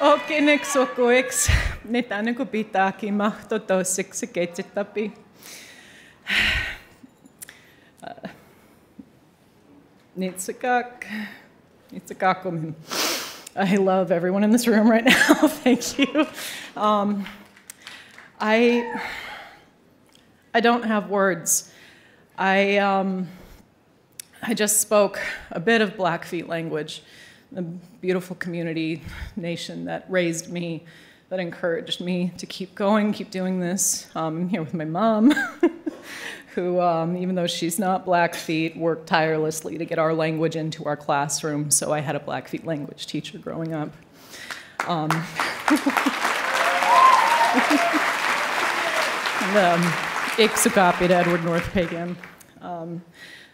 Okei, sokoiksi. Ne tänne kun pitääkin mahto toiseksi ketsittäpi. Nitsikak. Nitsikakum. I love everyone in this room right now. Thank you. Um, I, I don't have words. I, um, I just spoke a bit of Blackfeet language, the beautiful community nation that raised me, that encouraged me to keep going, keep doing this. Um, I'm here with my mom, who, um, even though she's not Blackfeet, worked tirelessly to get our language into our classroom. So I had a Blackfeet language teacher growing up. Um, and, um, Edward North Pagan. Um,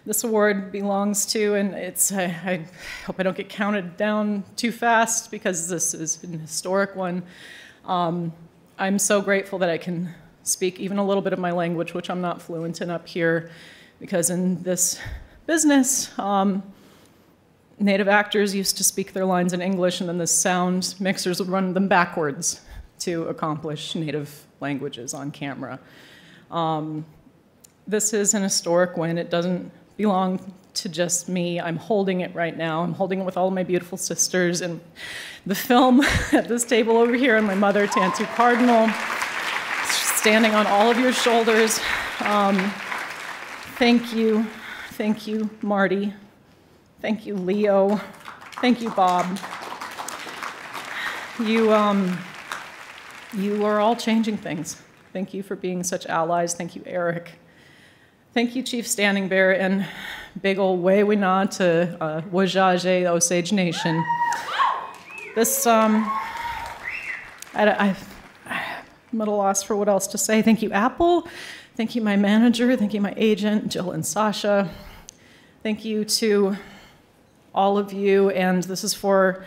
this award belongs to, and it's, I, I, hope I don't get counted down too fast because this is an historic one. Um, I'm so grateful that I can speak even a little bit of my language, which I'm not fluent in up here, because in this business, um, native actors used to speak their lines in English, and then the sound mixers would run them backwards to accomplish native languages on camera. Um, this is an historic win. It doesn't belong to just me. I'm holding it right now. I'm holding it with all of my beautiful sisters and the film at this table over here, and my mother, Tantoo Cardinal, standing on all of your shoulders. Um, thank you. Thank you, Marty. Thank you, Leo. Thank you, Bob. You, um, you are all changing things. Thank you for being such allies. Thank you, Eric. Thank you, Chief Standing Bear, and big ol' way we nod to uh, Wazhazhe Osage Nation. This, um, I, I'm at a loss for what else to say. Thank you, Apple. Thank you, my manager. Thank you, my agent, Jill and Sasha. Thank you to all of you, and this is for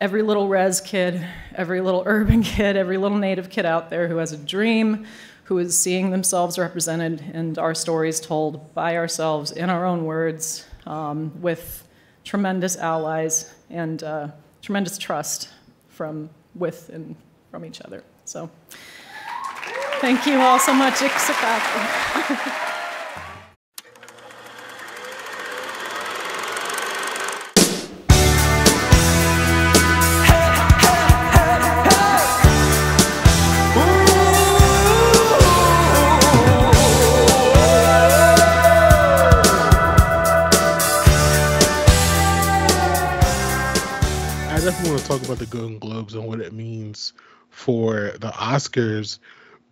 every little res kid, every little urban kid, every little native kid out there who has a dream, who is seeing themselves represented and our stories told by ourselves in our own words um, with tremendous allies and uh, tremendous trust from with and from each other. So thank you all so much. about the Golden Globes and what it means for the Oscars.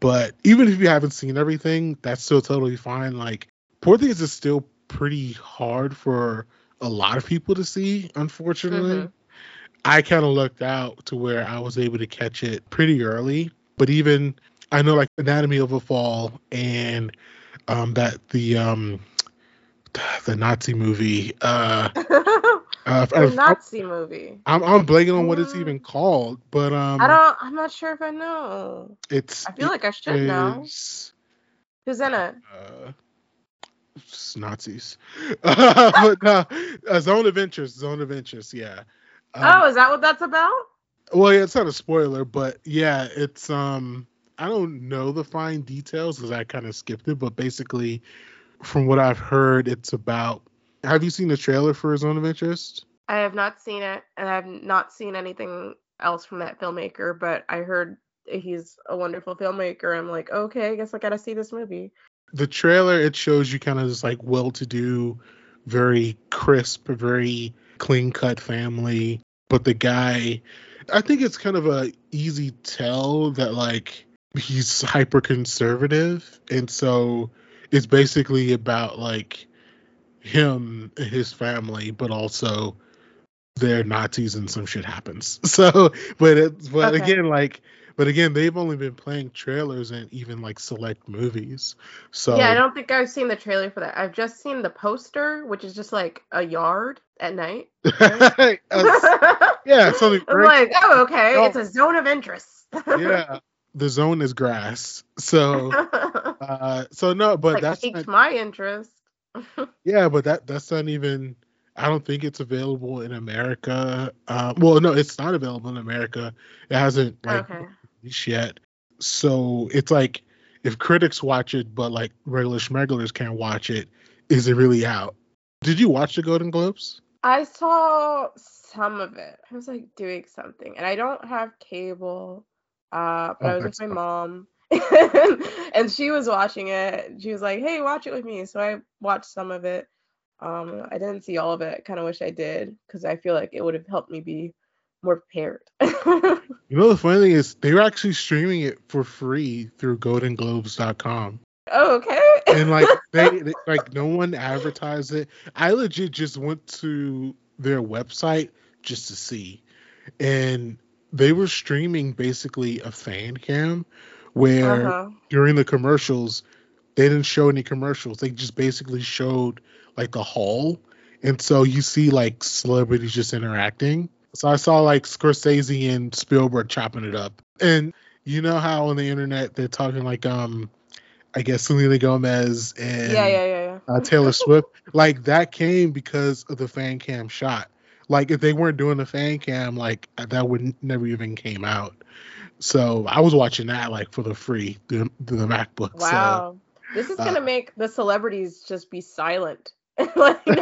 But even if you haven't seen everything, that's still totally fine. Like Poor Things is still pretty hard for a lot of people to see, unfortunately. Mm-hmm. I kind of lucked out to where I was able to catch it pretty early. But even I know like Anatomy of a Fall and um that the um the Nazi movie uh Uh, the Nazi movie. I'm I'm blanking on what it's even called, but um. I don't. I'm not sure if I know. It's. I feel it like I should is, know. Who's in it? Uh, Nazis. but uh, uh, Zone of Interest. Zone of Interest. Yeah. Um, oh, is that what that's about? Well, yeah, it's not a spoiler, but yeah, it's um. I don't know the fine details because I kind of skipped it, but basically, from what I've heard, it's about have you seen the trailer for Zone of Interest? I have not seen it, and I've not seen anything else from that filmmaker. But I heard he's a wonderful filmmaker. I'm like, okay, I guess I gotta see this movie. The trailer it shows you kind of this like well-to-do, very crisp, very clean-cut family, but the guy, I think it's kind of a easy tell that like he's hyper conservative, and so it's basically about like him and his family, but also they're Nazis and some shit happens. So, but it's but okay. again, like, but again, they've only been playing trailers and even like select movies. So yeah, I don't think I've seen the trailer for that. I've just seen the poster, which is just like a yard at night. Right? yeah, something. I'm like, oh, okay, oh. it's a zone of interest. yeah, the zone is grass. So, uh, so no, but like that's piqued my interest. yeah, but that that's not even. I don't think it's available in America. Uh, well, no, it's not available in America. It hasn't like okay. released yet. So it's like if critics watch it, but like regular schmegulars can't watch it, is it really out? Did you watch the Golden Globes? I saw some of it. I was like doing something, and I don't have cable. Uh, but Oh, I was with my mom, and she was watching it. She was like, "Hey, watch it with me." So I watched some of it. Um, I didn't see all of it. Kind of wish I did because I feel like it would have helped me be more prepared. You know the funny thing is they were actually streaming it for free through GoldenGlobes.com. oh, okay. and like they, they like no one advertised it. I legit just went to their website just to see, and they were streaming basically a fan cam where uh-huh. during the commercials they didn't show any commercials. They just basically showed like the hall, and so you see like celebrities just interacting. So I saw like Scorsese and Spielberg chopping it up, and you know how on the internet they're talking like um I guess Selena Gomez and Yeah, yeah, yeah, yeah. uh, Taylor Swift. Like that came because of the fan cam shot. Like if they weren't doing the fan cam, like that would never even came out. So I was watching that like for the free through, through the MacBook. So Wow. This is uh, gonna make the celebrities just be silent. like You're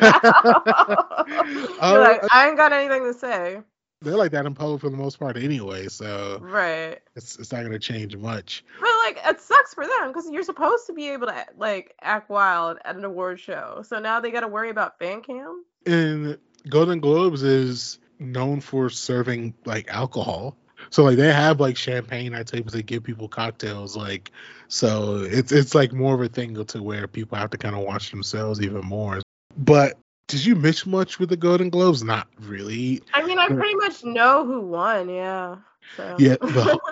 like, I ain't got anything to say. they're like that in public for the most part anyway. So Right. it's it's not gonna change much. But like it sucks for them because you're supposed to be able to like act wild at an award show. So now they gotta worry about fan cam? And Golden Globes is known for serving like alcohol. So like they have like champagne at tables, they give people cocktails, like so it's it's like more of a thing to where people have to kind of watch themselves even more. But did you miss much with the Golden Globes? Not really. I mean, I pretty much know who won, yeah. So. Yeah, the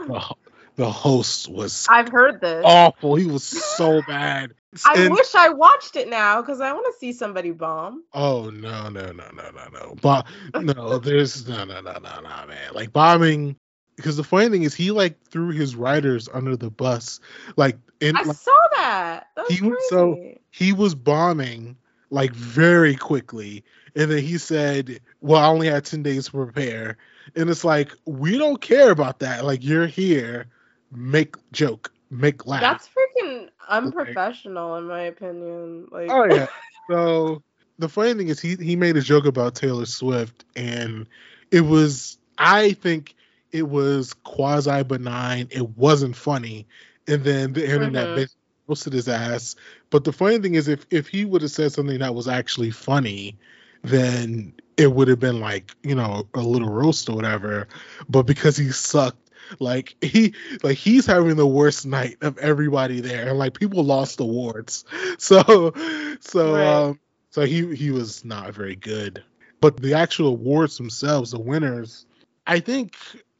the, the host was I've heard this. awful. He was so bad. I And- wish I watched it now because I want to see somebody bomb. Oh no no no no no no! But no, there's no no no no no man. Like bombing, because the funny thing is he like threw his writers under the bus. Like in I like, saw that. That was He was so- he was bombing like very quickly, and then he said, "Well, I only had ten days to prepare." And it's like we don't care about that. Like you're here, make joke, make laugh. That's freaking unprofessional, in my opinion. Like, Oh yeah. So the funny thing is he he made a joke about Taylor Swift and it was I think it was quasi benign. It wasn't funny. And then the internet Mhm. roasted his ass. But the funny thing is if if he would have said something that was actually funny, then it would have been like, you know, a little roast or whatever. But because he sucked like he like he's having the worst night of everybody there and like people lost awards so so Right. um so he he was not very good but the actual awards themselves the winners i think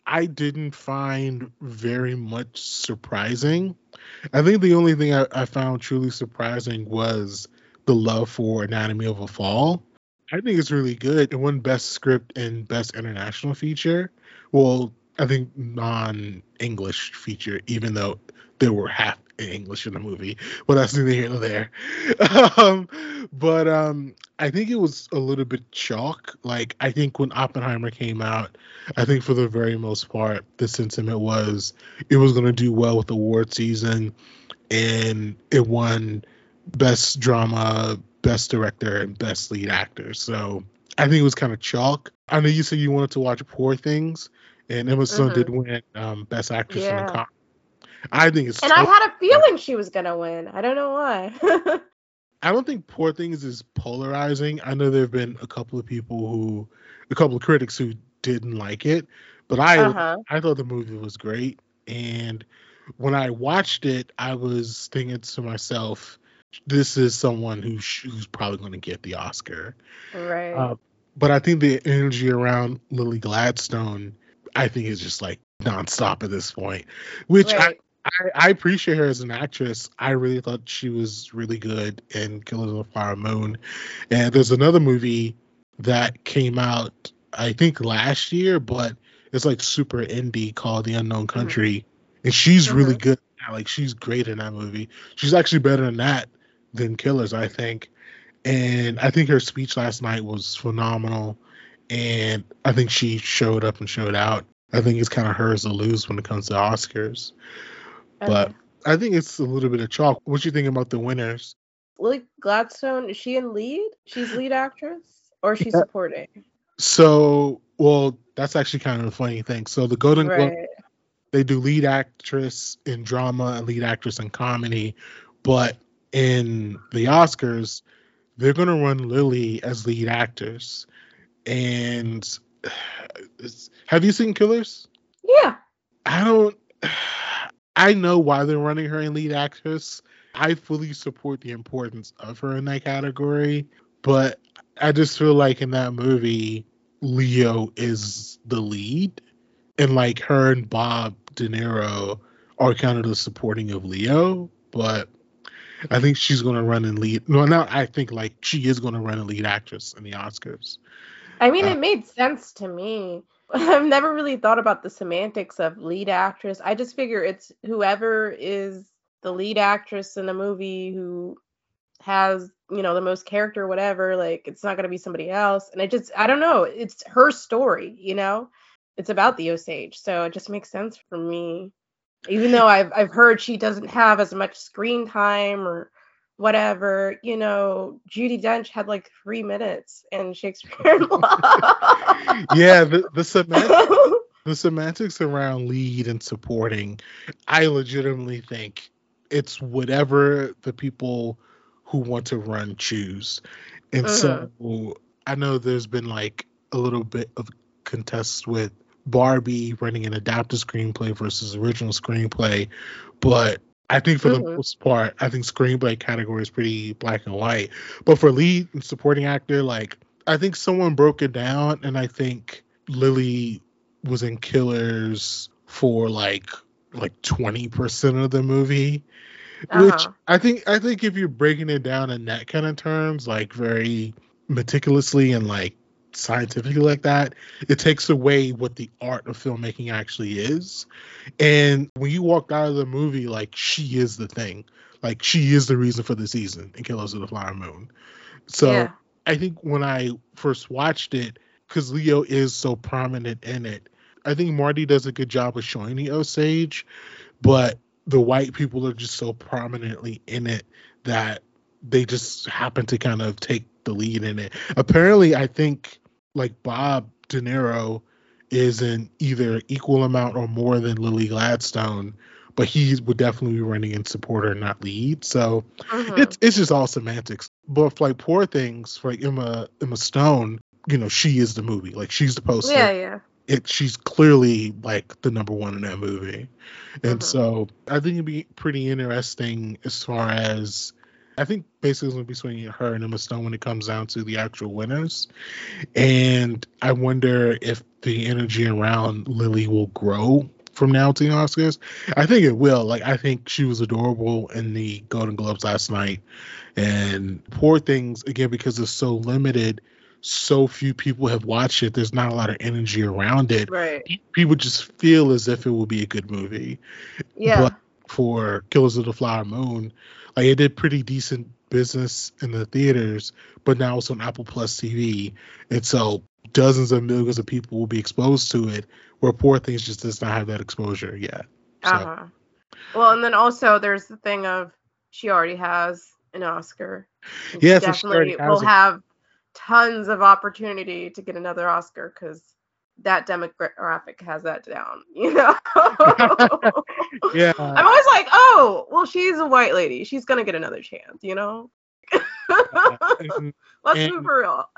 i didn't find very much surprising. I think the only thing i, I found truly surprising was the love for anatomy of a fall. I think it's really good. It won best script and best international feature. Well I think non-English feature, even though there were half in English in the movie, but that's neither here nor there. um, but um, I think it was a little bit chalk. Like I think when Oppenheimer came out, I think for the very most part, the sentiment was it was going to do well with award season, and it won best drama, best director, and best lead actor. So I think it was kind of chalk. I know you said you wanted to watch Poor Things and Emma Stone Mhm. did win um, Best Actress in Yeah. a comedy. I think it's. and I had a feeling she was gonna win. I don't know why. I don't think Poor Things is polarizing. I know there have been a couple of people who, a couple of critics who didn't like it, but I uh-huh. I thought the movie was great. And when I watched it, I was thinking to myself, this is someone who sh- who's probably going to get the Oscar. Right. Uh, but I think the energy around Lily Gladstone, I think is just like nonstop at this point, which I, right. I, I appreciate her as an actress. I really thought she was really good in Killers of the Flower Moon. And there's another movie that came out, I think last year, but it's like super indie called The Unknown Country. And she's really Mhm. good. Like she's great in that movie. She's actually better in that than Killers, I think. And I think her speech last night was phenomenal. And I think she showed up and showed out. I think it's kind of hers to lose when it comes to Oscars. But I think it's a little bit of chalk. What you think about the winners? Lily Gladstone, is she in lead? She's lead actress? Or she's Yeah. supporting? So, well, that's actually kind of a funny thing. So the Golden Globe, they do lead actress in drama and lead actress in comedy, but in the Oscars, they're gonna run Lily as lead actress. And have you seen Killers? Yeah. I don't. I know why they're running her in lead actress. I fully support the importance of her in that category, but I just feel like in that movie, Leo is the lead, and like her and Bob De Niro are kind of the supporting of Leo. But I think she's going to run and lead. No, now I think like she is going to run a lead actress in the Oscars. I mean, Uh, it made sense to me. I've never really thought about the semantics of lead actress. I just figure it's whoever is the lead actress in the movie who has, you know, the most character, whatever. Like, it's not going to be somebody else. And I just, I don't know. It's her story, you know? It's about the Osage. So it just makes sense for me. Even though I've, I've heard she doesn't have as much screen time or whatever, you know, Judi Dench had like three minutes in Shakespeare in Love. Yeah, the the semantics the semantics around lead and supporting, I legitimately think it's whatever the people who want to run choose. And mm-hmm. so I know there's been like a little bit of contest with Barbie running an adapted screenplay versus original screenplay, but I think for the Mhm. most part, I think screenplay category is pretty black and white. But for lead and supporting actor, like I think someone broke it down, and I think Lily was in Killers for like like twenty percent of the movie, which Uh-huh. I think I think if you're breaking it down in that kind of terms, like very meticulously and like scientifically like that, it takes away what the art of filmmaking actually is. And when you walked out of the movie, like she is the thing, like she is the reason for the season in Killers of the Flower Moon. So yeah. I think when I first watched it, because Leo is so prominent in it, I think Marty does a good job of showing the Osage, but the white people are just so prominently in it that they just happen to kind of take the lead in it. Apparently, I think like Bob De Niro is in either equal amount or more than Lily Gladstone, but he would definitely be running in supporter, not lead. So Mhm. it's it's just all semantics. But for like poor things, for like Emma Emma Stone, you know, she is the movie. Like she's the poster. yeah, yeah. It she's clearly like the number one in that movie. And Mhm. so I think it'd be pretty interesting as far as I think basically it's gonna be between her and Emma Stone when it comes down to the actual winners. And I wonder if the energy around Lily will grow from now to the Oscars. I think it will. Like I think she was adorable in the Golden Globes last night. And poor things again because it's so limited, so few people have watched it. There's not a lot of energy around it. Right. People just feel as if it will be a good movie Yeah. But- for Killers of the Flower Moon. Like it did pretty decent business in the theaters, but now it's on Apple Plus TV, and so dozens of millions of people will be exposed to it. Where Poor Things just does not have that exposure yet. So Uh-huh. Well, and then also there's the thing of she already has an Oscar. Yeah, so definitely will has it. have tons of opportunity to get another Oscar because that demographic has that down. You know. yeah, I'm always like, oh, well, she's a white lady. She's gonna get another chance. You know. and- Let's and- move for real.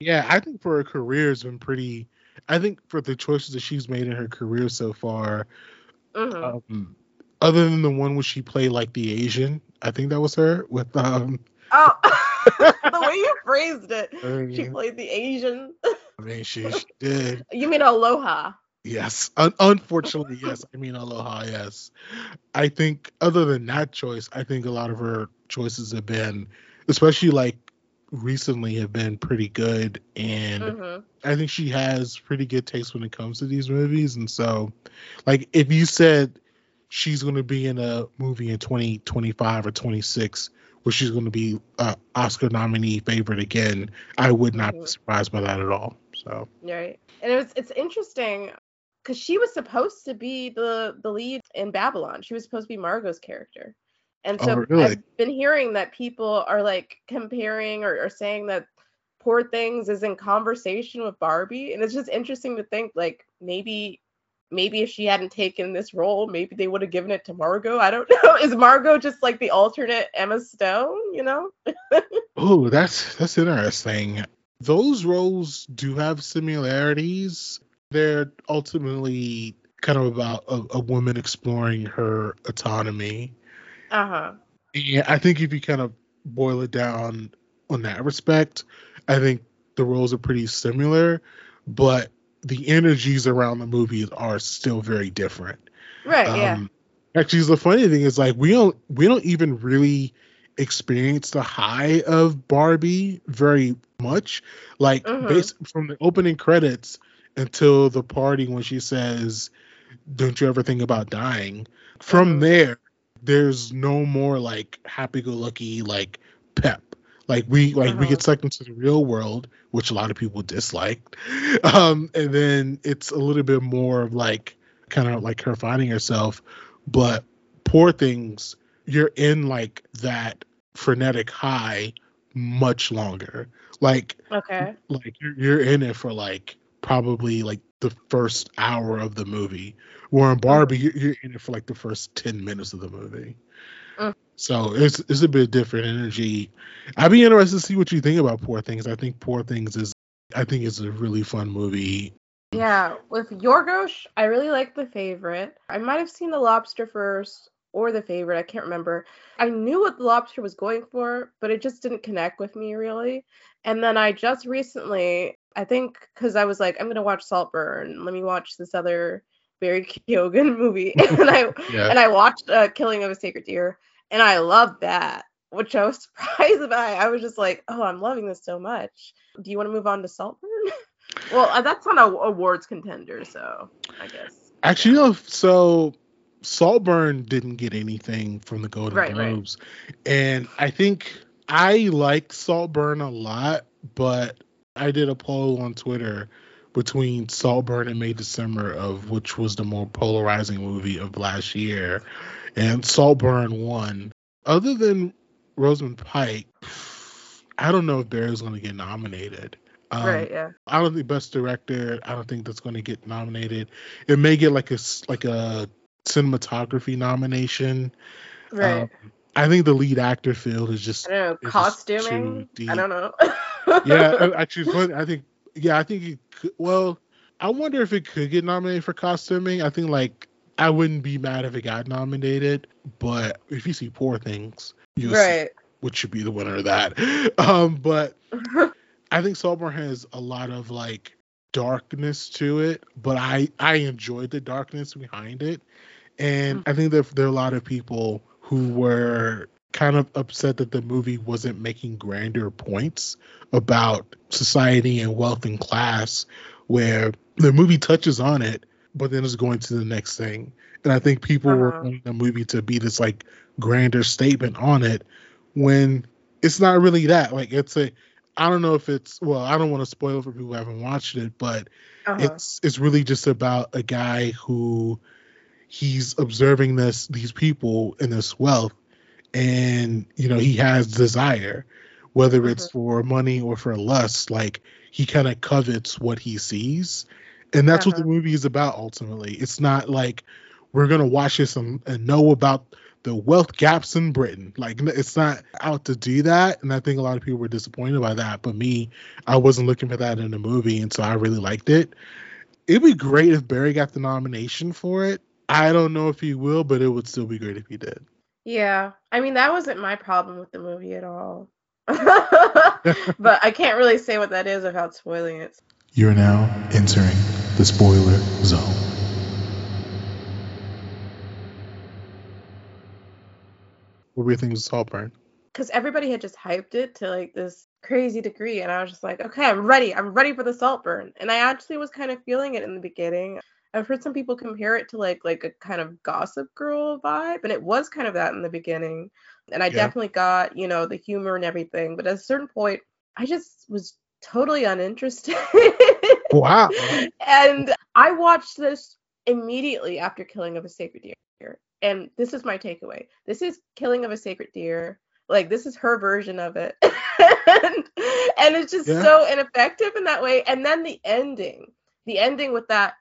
yeah. I think for her career has been pretty. I think for the choices that she's made in her career so far, Mhm. um, other than the one where she played like the Asian, I think that was her with um. Oh, the way you phrased it. She played the Asian. Mean, she, she did. You mean Aloha? Yes. Un- unfortunately, yes. I mean, Aloha, yes. I think, other than that choice, I think a lot of her choices have been, especially like recently, have been pretty good. And hmm I think she has pretty good taste when it comes to these movies. And so, like, if you said she's going to be in a movie in 2025 or 26, where she's going to be uh, Oscar nominee favorite again, I would not be surprised by that at all. So right, and it was it's interesting because she was supposed to be the the lead in Babylon. She was supposed to be Margot's character. And oh, so oh, really? I've been hearing that people are like comparing or, or saying that Poor Things is in conversation with Barbie. And it's just interesting to think like maybe maybe if she hadn't taken this role, maybe they would have given it to Margot. I don't know. Is Margot just like the alternate Emma Stone, you know? oh, that's that's interesting. Those roles do have similarities. They're ultimately kind of about a, a woman exploring her autonomy. Uh-huh. And I think if you kind of boil it down on that respect, I think the roles are pretty similar, but the energies around the movies are still very different. Right. Um, yeah. Actually, the funny thing is like we don't we don't even really experience the high of Barbie very much. Like mm-hmm. based from the opening credits until the party when she says, "Don't you ever think about dying?" From mm-hmm. there, there's no more like happy-go-lucky like pep like we like uh-huh. we get sucked into the real world, which a lot of people dislike. Um, and then it's a little bit more of like kind of like her finding herself. But poor things, you're in like that frenetic high much longer. Like okay, like you're you're in it for like probably like the first hour of the movie. Where in Barbie, you're, you're in it for like the first ten minutes of the movie. Mm. So it's it's a bit different energy. I'd be interested to see what you think about Poor Things. I think Poor Things is I think it's a really fun movie. Yeah, with Yorgos, I really like the favorite. I might have seen the lobster first or the favorite, I can't remember. I knew what the lobster was going for, but it just didn't connect with me really. And then I just recently, I think because I was like, I'm gonna watch Saltburn. Let me watch this other Barry Keoghan movie, and I yeah. and I watched uh, Killing of a Sacred Deer, and I loved that, which I was surprised by. I was just like, oh, I'm loving this so much. Do you want to move on to Saltburn? well, uh, that's on a awards contender, so I guess. Actually, no. So Saltburn didn't get anything from the Golden right, Globes, right. and I think I liked Saltburn a lot, but I did a poll on Twitter between Saltburn and May December of which was the more polarizing movie of last year, and Saltburn won. Other than Rosamund Pike, I don't know if Barry's going to get nominated. Um, right. Yeah. I don't think Best Director. I don't think that's going to get nominated. It may get like a like a cinematography nomination. Right. Um, I think the lead actor field is just I don't know costuming. I don't know. yeah, actually, I think yeah, I think it could, well, I wonder if it could get nominated for costuming. I think like I wouldn't be mad if it got nominated, but if you see Poor Things, you right. see which should be the winner of that. Um, but I think Saltburn has a lot of like darkness to it, but I I enjoyed the darkness behind it, and mm-hmm. I think that there are a lot of people who were kind of upset that the movie wasn't making grander points about society and wealth and class, where the movie touches on it, but then it's going to the next thing. And I think people uh-huh. were wanting the movie to be this like grander statement on it when it's not really that. Like it's a I don't know if it's well, I don't want to spoil for people who haven't watched it, but uh-huh. it's it's really just about a guy who he's observing this these people and this wealth and you know he has desire whether mm-hmm. it's for money or for lust like he kind of covets what he sees and that's uh-huh. what the uh-huh. movie is about ultimately it's not like we're gonna watch this and, and know about the wealth gaps in britain like it's not out to do that and i think a lot of people were disappointed by that but me i wasn't looking for that in the movie and so i really liked it it'd be great if barry got the nomination for it i don't know if he will but it would still be great if he did yeah. I mean, that wasn't my problem with the movie at all. but I can't really say what that is without spoiling it. You're now entering the spoiler zone. What were your things with Saltburn? Because everybody had just hyped it to like this crazy degree, and I was just like, okay, I'm ready. I'm ready for the Saltburn. And I actually was kind of feeling it in the beginning. I've heard some people compare it to like like a kind of Gossip Girl vibe, and it was kind of that in the beginning. And I Yeah. definitely got, you know, the humor and everything. But at a certain point, I just was totally uninterested. Wow. and I watched this immediately after Killing of a Sacred Deer. And this is my takeaway. This is Killing of a Sacred Deer. Like this is her version of it. and, and it's just Yeah. so ineffective in that way. And then the ending. The ending with that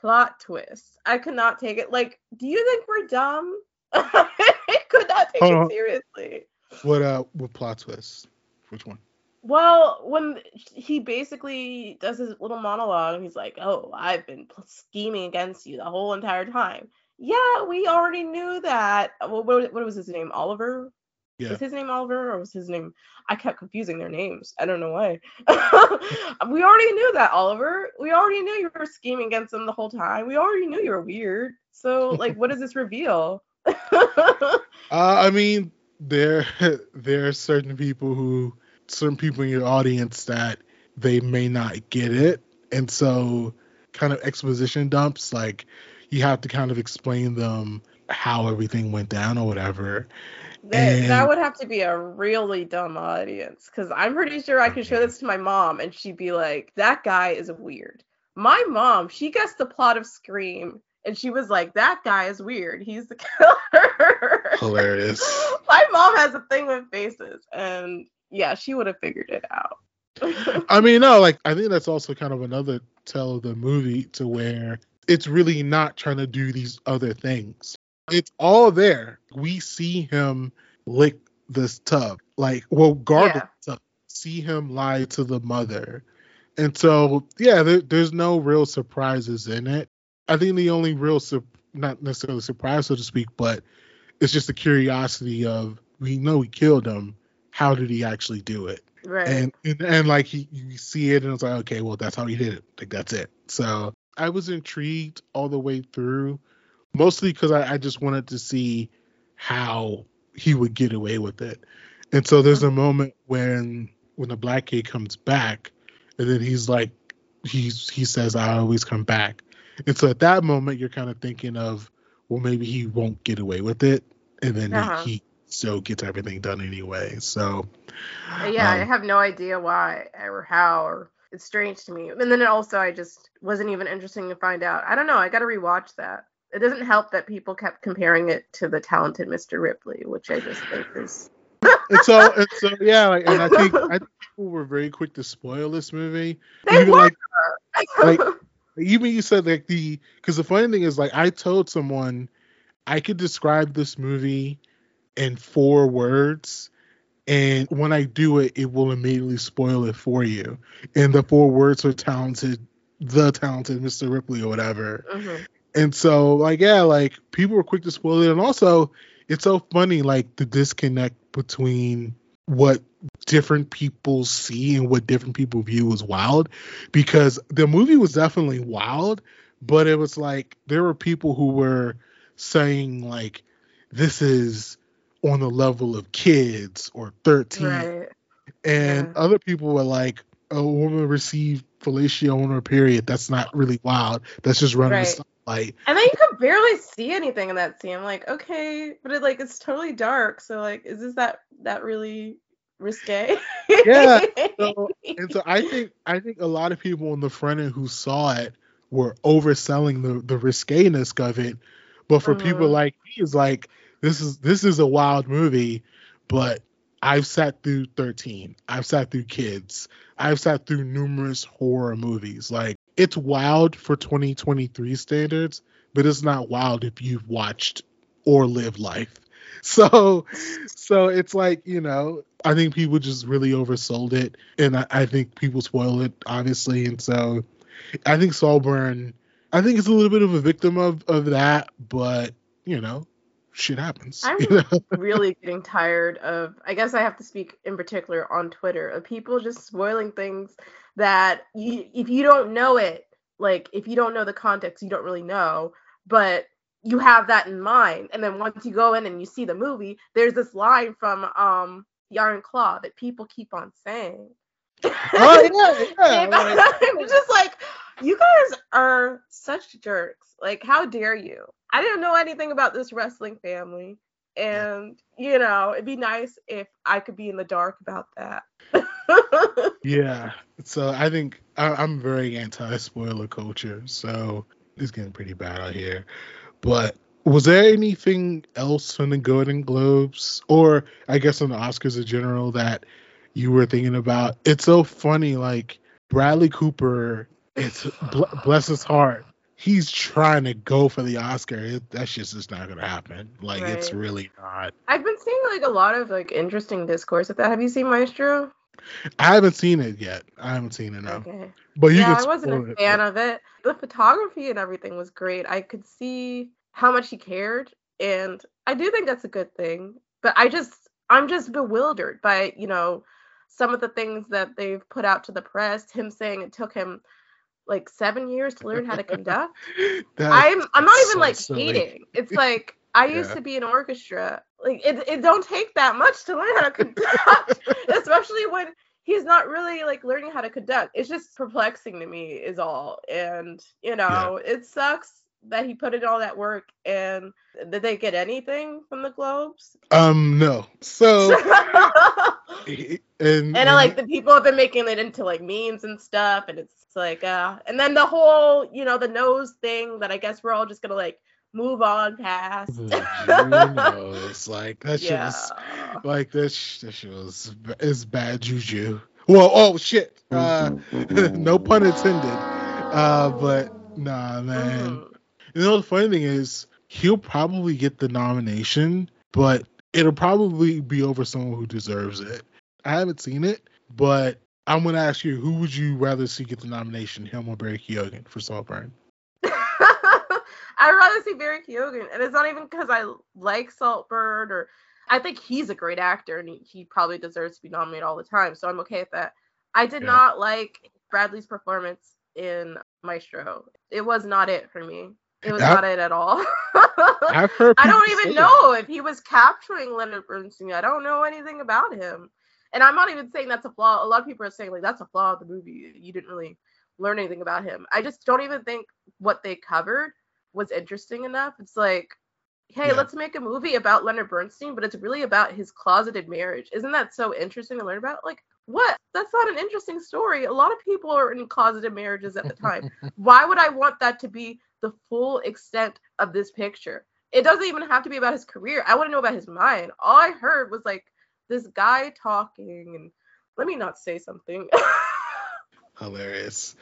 plot twist. I could not take it. Like, do you think we're dumb? I could not take Hold it on. seriously. What uh what plot twist? Which one? Well, when he basically does his little monologue, and he's like, "Oh, I've been pl- scheming against you the whole entire time." Yeah, we already knew that. Well, what, what was his name? Oliver? Yeah. Was his name Oliver or was his name? I kept confusing their names. I don't know why. we already knew that, Oliver. We already knew you were scheming against them the whole time. We already knew you were weird. So, like, what does this reveal? Uh, I mean, there there are certain people who certain people in your audience that they may not get it, and so kind of exposition dumps like you have to kind of explain them how everything went down or whatever. That, that would have to be a really dumb audience because I'm pretty sure I could show this to my mom and she'd be like, that guy is weird. My mom, she guessed the plot of Scream and she was like, that guy is weird. He's the killer. Hilarious. my mom has a thing with faces and yeah, she would have figured it out. I mean, no, like I think that's also kind of another tell of the movie to where it's really not trying to do these other things. It's all there. We see him lick this tub, like well, guard Yeah. tub. See him lie to the mother, and so yeah, there, there's no real surprises in it. I think the only real, sur- not necessarily surprise, so to speak, but it's just the curiosity of we know he killed him. How did he actually do it? right. and, and and like he, you see it and it's like okay well that's how he did it like that's it so i was intrigued all the way through mostly because I, I just wanted to see how he would get away with it and so there's a moment when when the black kid comes back and then he's like he's he says i always come back and so at that moment you're kind of thinking of well maybe he won't get away with it and then Uh-huh. he, he still gets everything done anyway so yeah, I um, have no idea why or how or it's strange to me. And then also I just wasn't even interesting to find out. I don't know, I gotta rewatch that. It doesn't help that people kept comparing it to the talented Mr. Ripley, which I just think is and so and so yeah like, and i think i think people were very quick to spoil this movie They even were. like like- even you said like the because the funny thing is like i told someone i could describe this movie in four words and when i do it it will immediately spoil it for you and the four words are talented the talented mr ripley or whatever Mhm. And so like yeah like people were quick to spoil it and also it's so funny like the disconnect between what different people see and what different people view as wild because the movie was definitely wild but it was like there were people who were saying like this is on the level of kids or 13 Right. and Yeah. other people were like a woman received fellatio on her period that's not really wild that's just running Right. Spotlight And then you could barely see anything in that scene. I'm like, okay, but it like it's totally dark. So like, is this that that really risque? Yeah, so- and so I think I think a lot of people on the front end who saw it were overselling the the risqueness of it, but for people Mhm. like me, it's like this is this is a wild movie, but I've sat through 13. I've sat through Kids. I've sat through numerous horror movies. Like it's wild for 2023 standards, but it's not wild if you've watched or lived life. So so it's like, you know, I think people just really oversold it. And I, I think people spoil it, obviously. And so I think Saltburn, I think it's a little bit of a victim of, of that, but you know, shit happens. I'm you know? really getting tired of i guess i have to speak in particular on twitter of people just spoiling things that you, if you don't know it like if you don't know the context you don't really know but you have that in mind and then once you go in and you see the movie there's this line from um Iron Claw that people keep on saying Oh yeah, yeah. I'm just like, you guys are such jerks. Like, how dare you? I didn't know anything about this wrestling family. And you know, it'd be nice if I could be in the dark about that. Yeah. So I think I, I'm very anti spoiler culture. So it's getting pretty bad out here. But was there anything else from the Golden Globes, or I guess on the Oscars in general, that you were thinking about? It's so funny. Like Bradley Cooper, it's bl- bless his heart. He's trying to go for the Oscar. It, that's just just not gonna happen. Like it's really not. I've been seeing like a lot of like interesting discourse with that. Have you seen Maestro? I haven't seen it yet. I haven't seen it now. Okay. But you yeah, I wasn't a fan of it. The photography and everything was great. I could see how much he cared, and I do think that's a good thing. But I just, I'm just bewildered by you know some of the things that they've put out to the press. Him saying it took him like seven years to learn how to conduct. I'm, I'm not even so like silly. hating. It's like I used Yeah. to be in orchestra. Like it, it don't take that much to learn how to conduct, especially when he's not really like learning how to conduct. It's just perplexing to me, is all. And you know, it sucks that he put in all that work. And did they get anything from the Globes? Um, no. So, and and I like the people have been making it into like memes and stuff, and it's like, uh, and then the whole, you know, the nose thing that I guess we're all just gonna like move on past. Junos, like that shit yeah. was like this. This shit was is bad juju. Well, oh shit. Uh, no pun intended. Uh, but nah, man. Mhm. You know the funny thing is he'll probably get the nomination, but it'll probably be over someone who deserves it. I haven't seen it, but I'm gonna ask you, who would you rather see get the nomination, him or Barry Keoghan for Saltburn? I'd rather see Barry Keoghan, and it's not even because I like Saltburn or I think he's a great actor and he, he probably deserves to be nominated all the time. So I'm okay with that. I did Yeah. not like Bradley's performance in Maestro. It was not it for me. It was I- not it at all. I've heard. I don't even know if he was capturing Leonard Bernstein. I don't know anything about him. And I'm not even saying that's a flaw. A lot of people are saying like that's a flaw of the movie. You didn't really learn anything about him. I just don't even think what they covered was interesting enough. It's like, hey, Yeah. let's make a movie about Leonard Bernstein, but it's really about his closeted marriage. Isn't that so interesting to learn about? Like, what? That's not an interesting story. A lot of people are in closeted marriages at the time. Why would I want that to be the full extent of this picture? It doesn't even have to be about his career. I want to know about his mind. All I heard was like this guy talking, and let me not say something. Hilarious.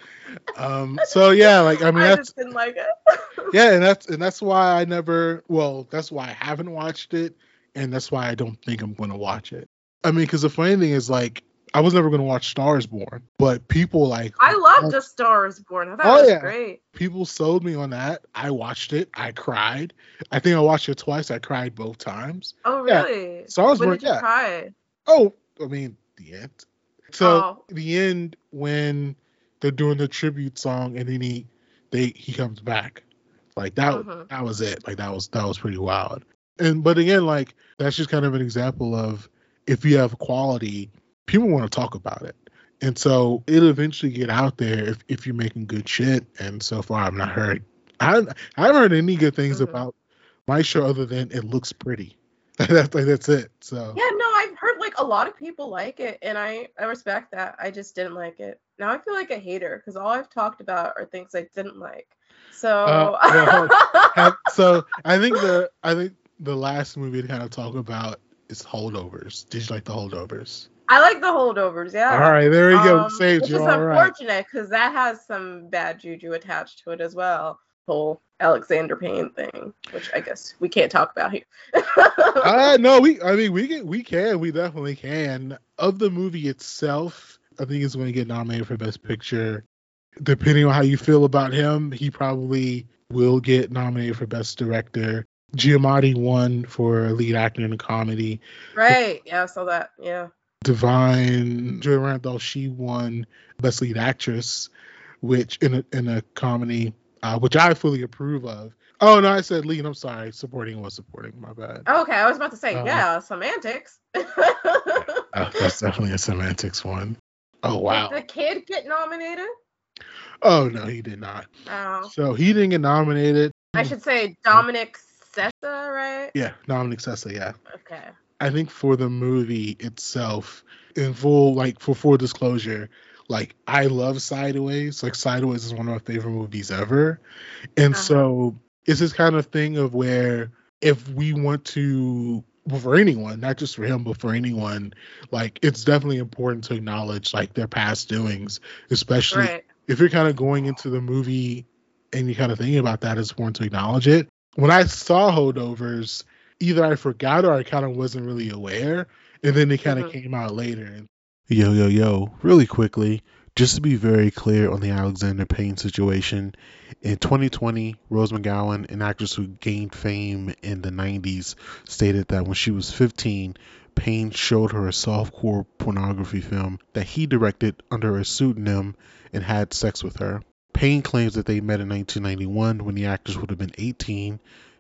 Um. So yeah, like I mean, I that's just didn't like it. yeah, and that's and that's why I never. Well, that's why I haven't watched it, and that's why I don't think I'm going to watch it. I mean, because the funny thing is, like, I was never going to watch Stars Born, but people like I loved A Stars Born. I thought Oh, it was yeah. great. people sold me on that. I watched it. I cried. I think I watched it twice. I cried both times. Oh, Yeah. really? Star Is when Born, yeah. cry? Oh, I mean, the end. So Oh. the end when they're doing the tribute song, and then he they he comes back. Like that. Mhm. That was it. Like that was that was pretty wild. And but again, like that's just kind of an example of if you have quality, people want to talk about it. And so it'll eventually get out there if, if you're making good shit. And so far, I've not heard. I haven't, I haven't heard any good things Mhm. about Maestro other than it looks pretty. that's like that's it. So Yeah, no, I've heard like a lot of people like it, and I I respect that. I just didn't like it. Now I feel like a hater because all I've talked about are things I didn't like. So Uh, well, have- so I think the I think the last movie to kind of talk about is holdovers. Did you like the holdovers? I like the holdovers. Yeah. All right, there go. Um, Saved which you. is All right. unfortunate because that has some bad juju attached to it as well. Whole Alexander Payne thing, which I guess we can't talk about here. Uh no, we I mean we can we can we definitely can. Of the movie itself, I think it's going to get nominated for best picture. Depending on how you feel about him, he probably will get nominated for best director. Giamatti won for lead actor in a comedy. right. Yeah, I saw that. Yeah. Da'Vine Joy Randolph, she won best lead actress, which in a in a comedy, uh, which I fully approve of. Oh no, I said lead. I'm sorry, supporting was supporting. My bad. Okay, I was about to say, Uh, yeah, semantics. Oh, that's definitely a semantics one. Oh wow. Did the kid get nominated? Oh no, he did not. Oh. So he didn't get nominated. I should say Dominic Sessa, right? Yeah, Dominic Sessa. Yeah. Okay. I think for the movie itself, in full like for full disclosure, like I love Sideways. Like Sideways is one of my favorite movies ever, and Uh-huh. so it's this kind of thing of where if we want to well, for anyone, not just for him, but for anyone, like it's definitely important to acknowledge like their past doings, especially Right. if you're kind of going into the movie and you're kind of thinking about that, it's important to acknowledge it. When I saw holdovers, either I forgot or I kind of wasn't really aware, and then they kind of Mhm. came out later. Yo, yo, yo, really quickly, just to be very clear on the Alexander Payne situation, in 2020, Rose McGowan, an actress who gained fame in the 90s, stated that when she was 15, Payne showed her a softcore pornography film that he directed under a pseudonym and had sex with her. Payne claims that they met in 1991 when the actress would have been 18,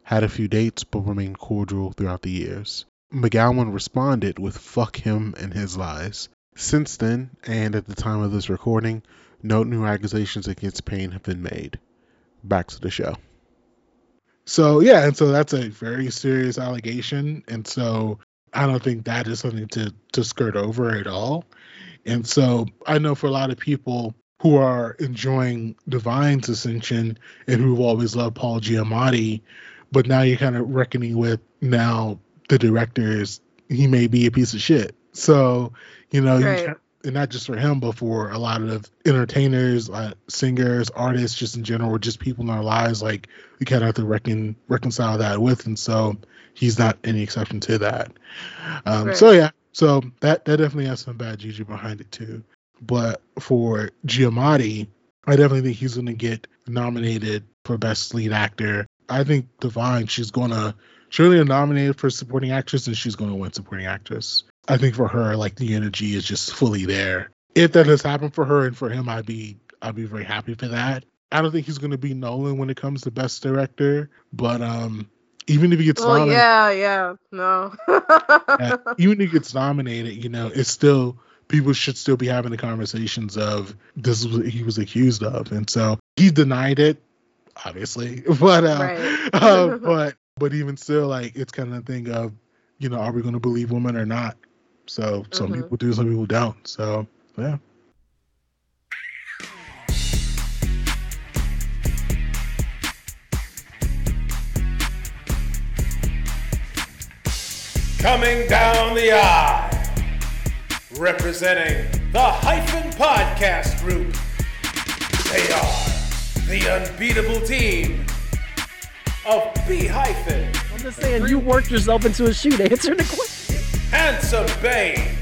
had a few dates, but remained cordial throughout the years. McGowan responded with fuck him and his lies. Since then, and at the time of this recording, no new accusations against Payne have been made. Back to the show. So, yeah, and so that's a very serious allegation. And so I don't think that is something to, to skirt over at all. And so I know for a lot of people who are enjoying Da'Vine's ascension and who've always loved Paul Giamatti, but now you're kind of reckoning with now the director is he may be a piece of shit. So, you know, Right. can't- and not just for him, but for a lot of entertainers, uh, singers, artists, just in general, or just people in our lives, like we kind of have to reckon reconcile that with. And so he's not any exception to that. Um, So yeah, so that that definitely has some bad juju behind it too. But for Giamatti, I definitely think he's going to get nominated for best lead actor. I think Da'Vine, she's going to surely nominated for supporting actress, and she's going to win supporting actress. I think for her, like the energy is just fully there. If that has happened for her and for him, I'd be I'd be very happy for that. I don't think he's going to be Nolan when it comes to best director, but um, even if he gets Well, nominated, yeah, yeah, no. uh, even if he gets nominated, you know, it's still people should still be having the conversations of this is what he was accused of, and so he denied it, obviously, but uh, Right. uh but but even still, like it's kind of a thing of, you know, are we going to believe women or not? So some Mhm. people do, some people don't. So yeah. Coming down the aisle, representing the Hyphen Podcast Group, they are the unbeatable team of B Hyphen, I'm just saying, you worked yourself into a shoe to answer the question. Handsome Bane,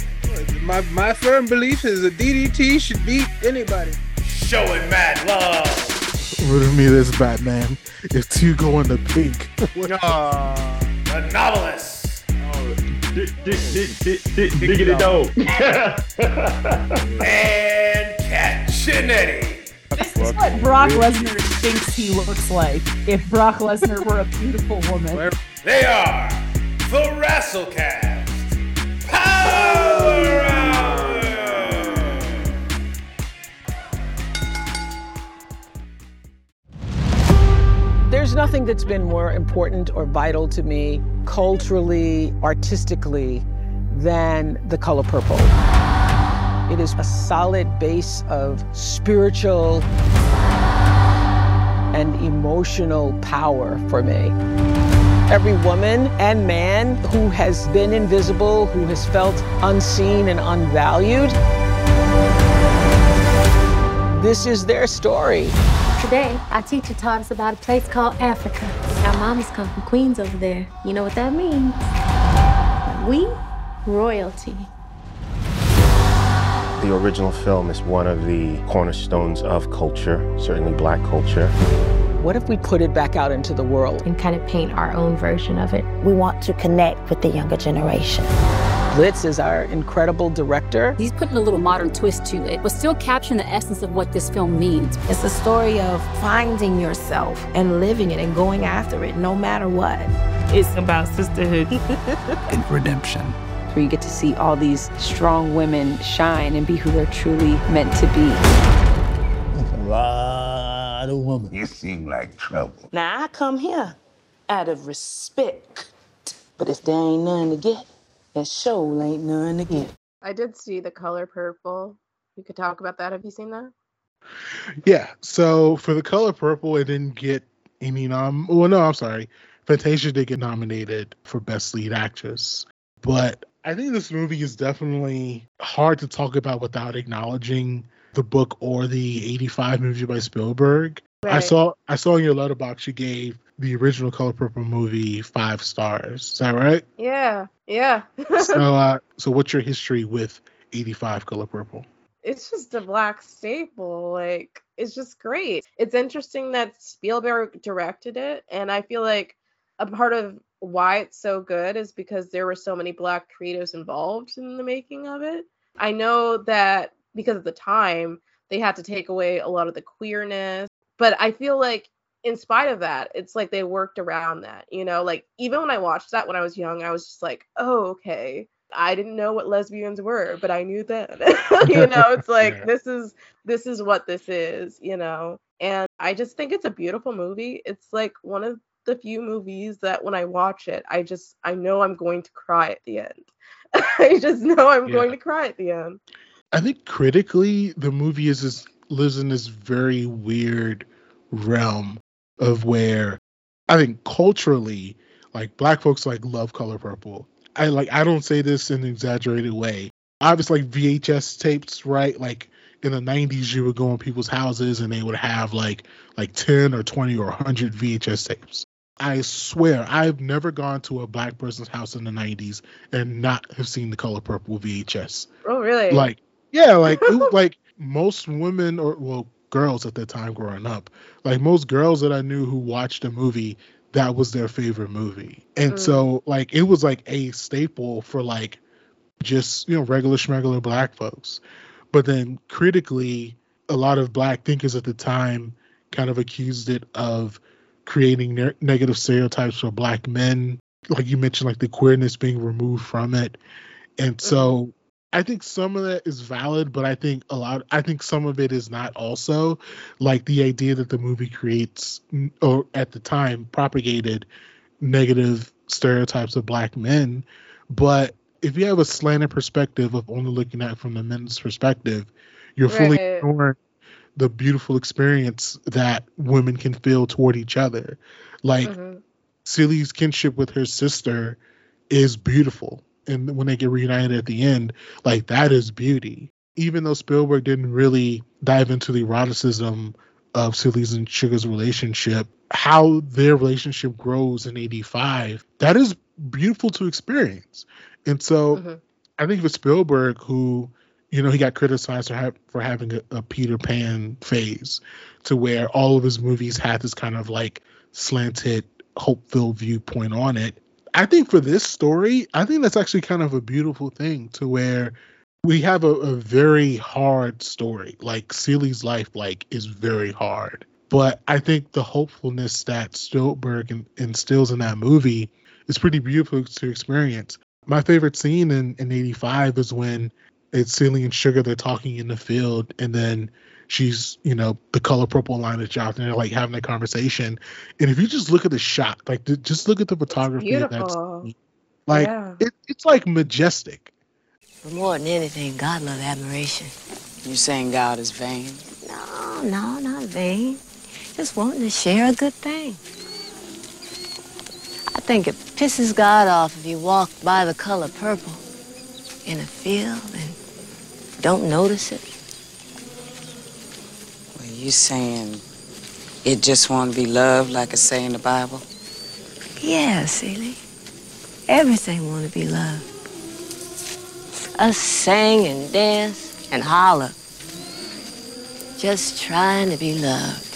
My my firm belief is a DDT should beat anybody. showing mad love, Riddle me this, Batman. If two go in the pink, Aw. the novelist, Diggity dope. and Kat Chinetti. This is what Brock Lesnar thinks he looks like if Brock Lesnar were a beautiful woman. Where- They are the Wrestlecast Power Hour. There's nothing that's been more important or vital to me culturally, artistically, than the color purple. It is a solid base of spiritual and emotional power for me. Every woman and man who has been invisible, who has felt unseen and unvalued, this is their story. Today, our teacher taught us about a place called Africa. Our mamas come from Queens over there. You know what that means? We, royalty. The original film is one of the cornerstones of culture, certainly black culture. What if we put it back out into the world? And kind of paint our own version of it. We want to connect with the younger generation. Blitz is our incredible director. He's putting a little modern twist to it, but still capturing the essence of what this film means. It's a story of finding yourself and living it and going after it no matter what. It's about sisterhood. And redemption. Where you get to see all these strong women shine and be who they're truly meant to be. A lot of women. You seem like trouble. Now I come here out of respect. But if there ain't none to get, that show ain't none to get. I did see the color purple. You could talk about that. Have you seen that? Yeah. So for the color purple, it didn't get any nom. Well, no, I'm sorry. Fantasia did get nominated for best lead actress, but I think this movie is definitely hard to talk about without acknowledging the book or the 85 movie by Spielberg. I saw I saw in your Letterboxd you gave the original Color Purple movie five stars. Is that right? Yeah, yeah. so uh so what's your history with 85 Color Purple? it's just a black staple. Like it's just great. It's interesting that Spielberg directed it, and I feel like a part of why it's so good is because there were so many black creatives involved in the making of it. I know that because of the time, they had to take away a lot of the queerness, but I feel like in spite of that, it's like they worked around that, you know, like even when I watched that when I was young, I was just like, oh, okay. I didn't know what lesbians were, but I knew that. you know, it's like Yeah. this is this is what this is, you know. And I just think it's a beautiful movie. It's like one of the few movies that when I watch it, I just I know I'm going to cry at the end. I just know I'm going to cry at the end. I think critically, the movie is this, lives in this very weird realm of where I think culturally, like black folks like love color purple. I like I don't say this in an exaggerated way. Obviously, like VHS tapes, right? Like in the '90s, you would go in people's houses and they would have like like 10 or 20 or 100 VHS tapes. I swear, I've never gone to a black person's house in the '90s and not have seen the color purple VHS Oh really? like yeah like it, like most women or well girls at the time growing up like most girls that i knew who watched a movie that was their favorite movie and Mm. so like it was like a staple for like just you know regular schmegular black folks but then critically a lot of black thinkers at the time kind of accused it of creating ne- negative stereotypes for black men like you mentioned like the queerness being removed from it and mm-hmm. so I think some of that is valid, but I think a lot, I think some of it is not also. Like the idea that the movie creates, or at the time propagated negative stereotypes of black men. But if you have a slanted perspective of only looking at it from the men's perspective, you're fully Right. ignoring the beautiful experience that women can feel toward each other. Like, Mhm. Celie's kinship with her sister is beautiful. And when they get reunited at the end, like that is beauty. Even though Spielberg didn't really dive into the eroticism of Celie's and Sugar's relationship, how their relationship grows in 85, that is beautiful to experience. And so Mhm. I think for Spielberg, who, you know, he got criticized for, ha- for having a, a Peter Pan phase to where all of his movies had this kind of like slanted, hope filled viewpoint on it. I think for this story, I think that's actually kind of a beautiful thing to where we have a, a very hard story. Like Celie's life, like, is very hard. But I think the hopefulness that Spielberg in- instills in that movie is pretty beautiful to experience. My favorite scene in, in 85 is when it's Celie and Sugar, they're talking in the field, and then she's, you know, the color purple line is out, and they're like having a conversation. And if you just look at the shot, like, th- just look at the photography of that Beautiful. like, Yeah. it, it's like majestic. But more than anything, God love admiration. You saying God is vain? No, no, not vain. Just wanting to share a good thing. I think it pisses God off if you walk by the color purple in a field and don't notice it. Well, you saying it just want to be loved like it say in the Bible? Yeah, Celie. Everything want to be loved. Us sing and dance and holler. Just trying to be loved.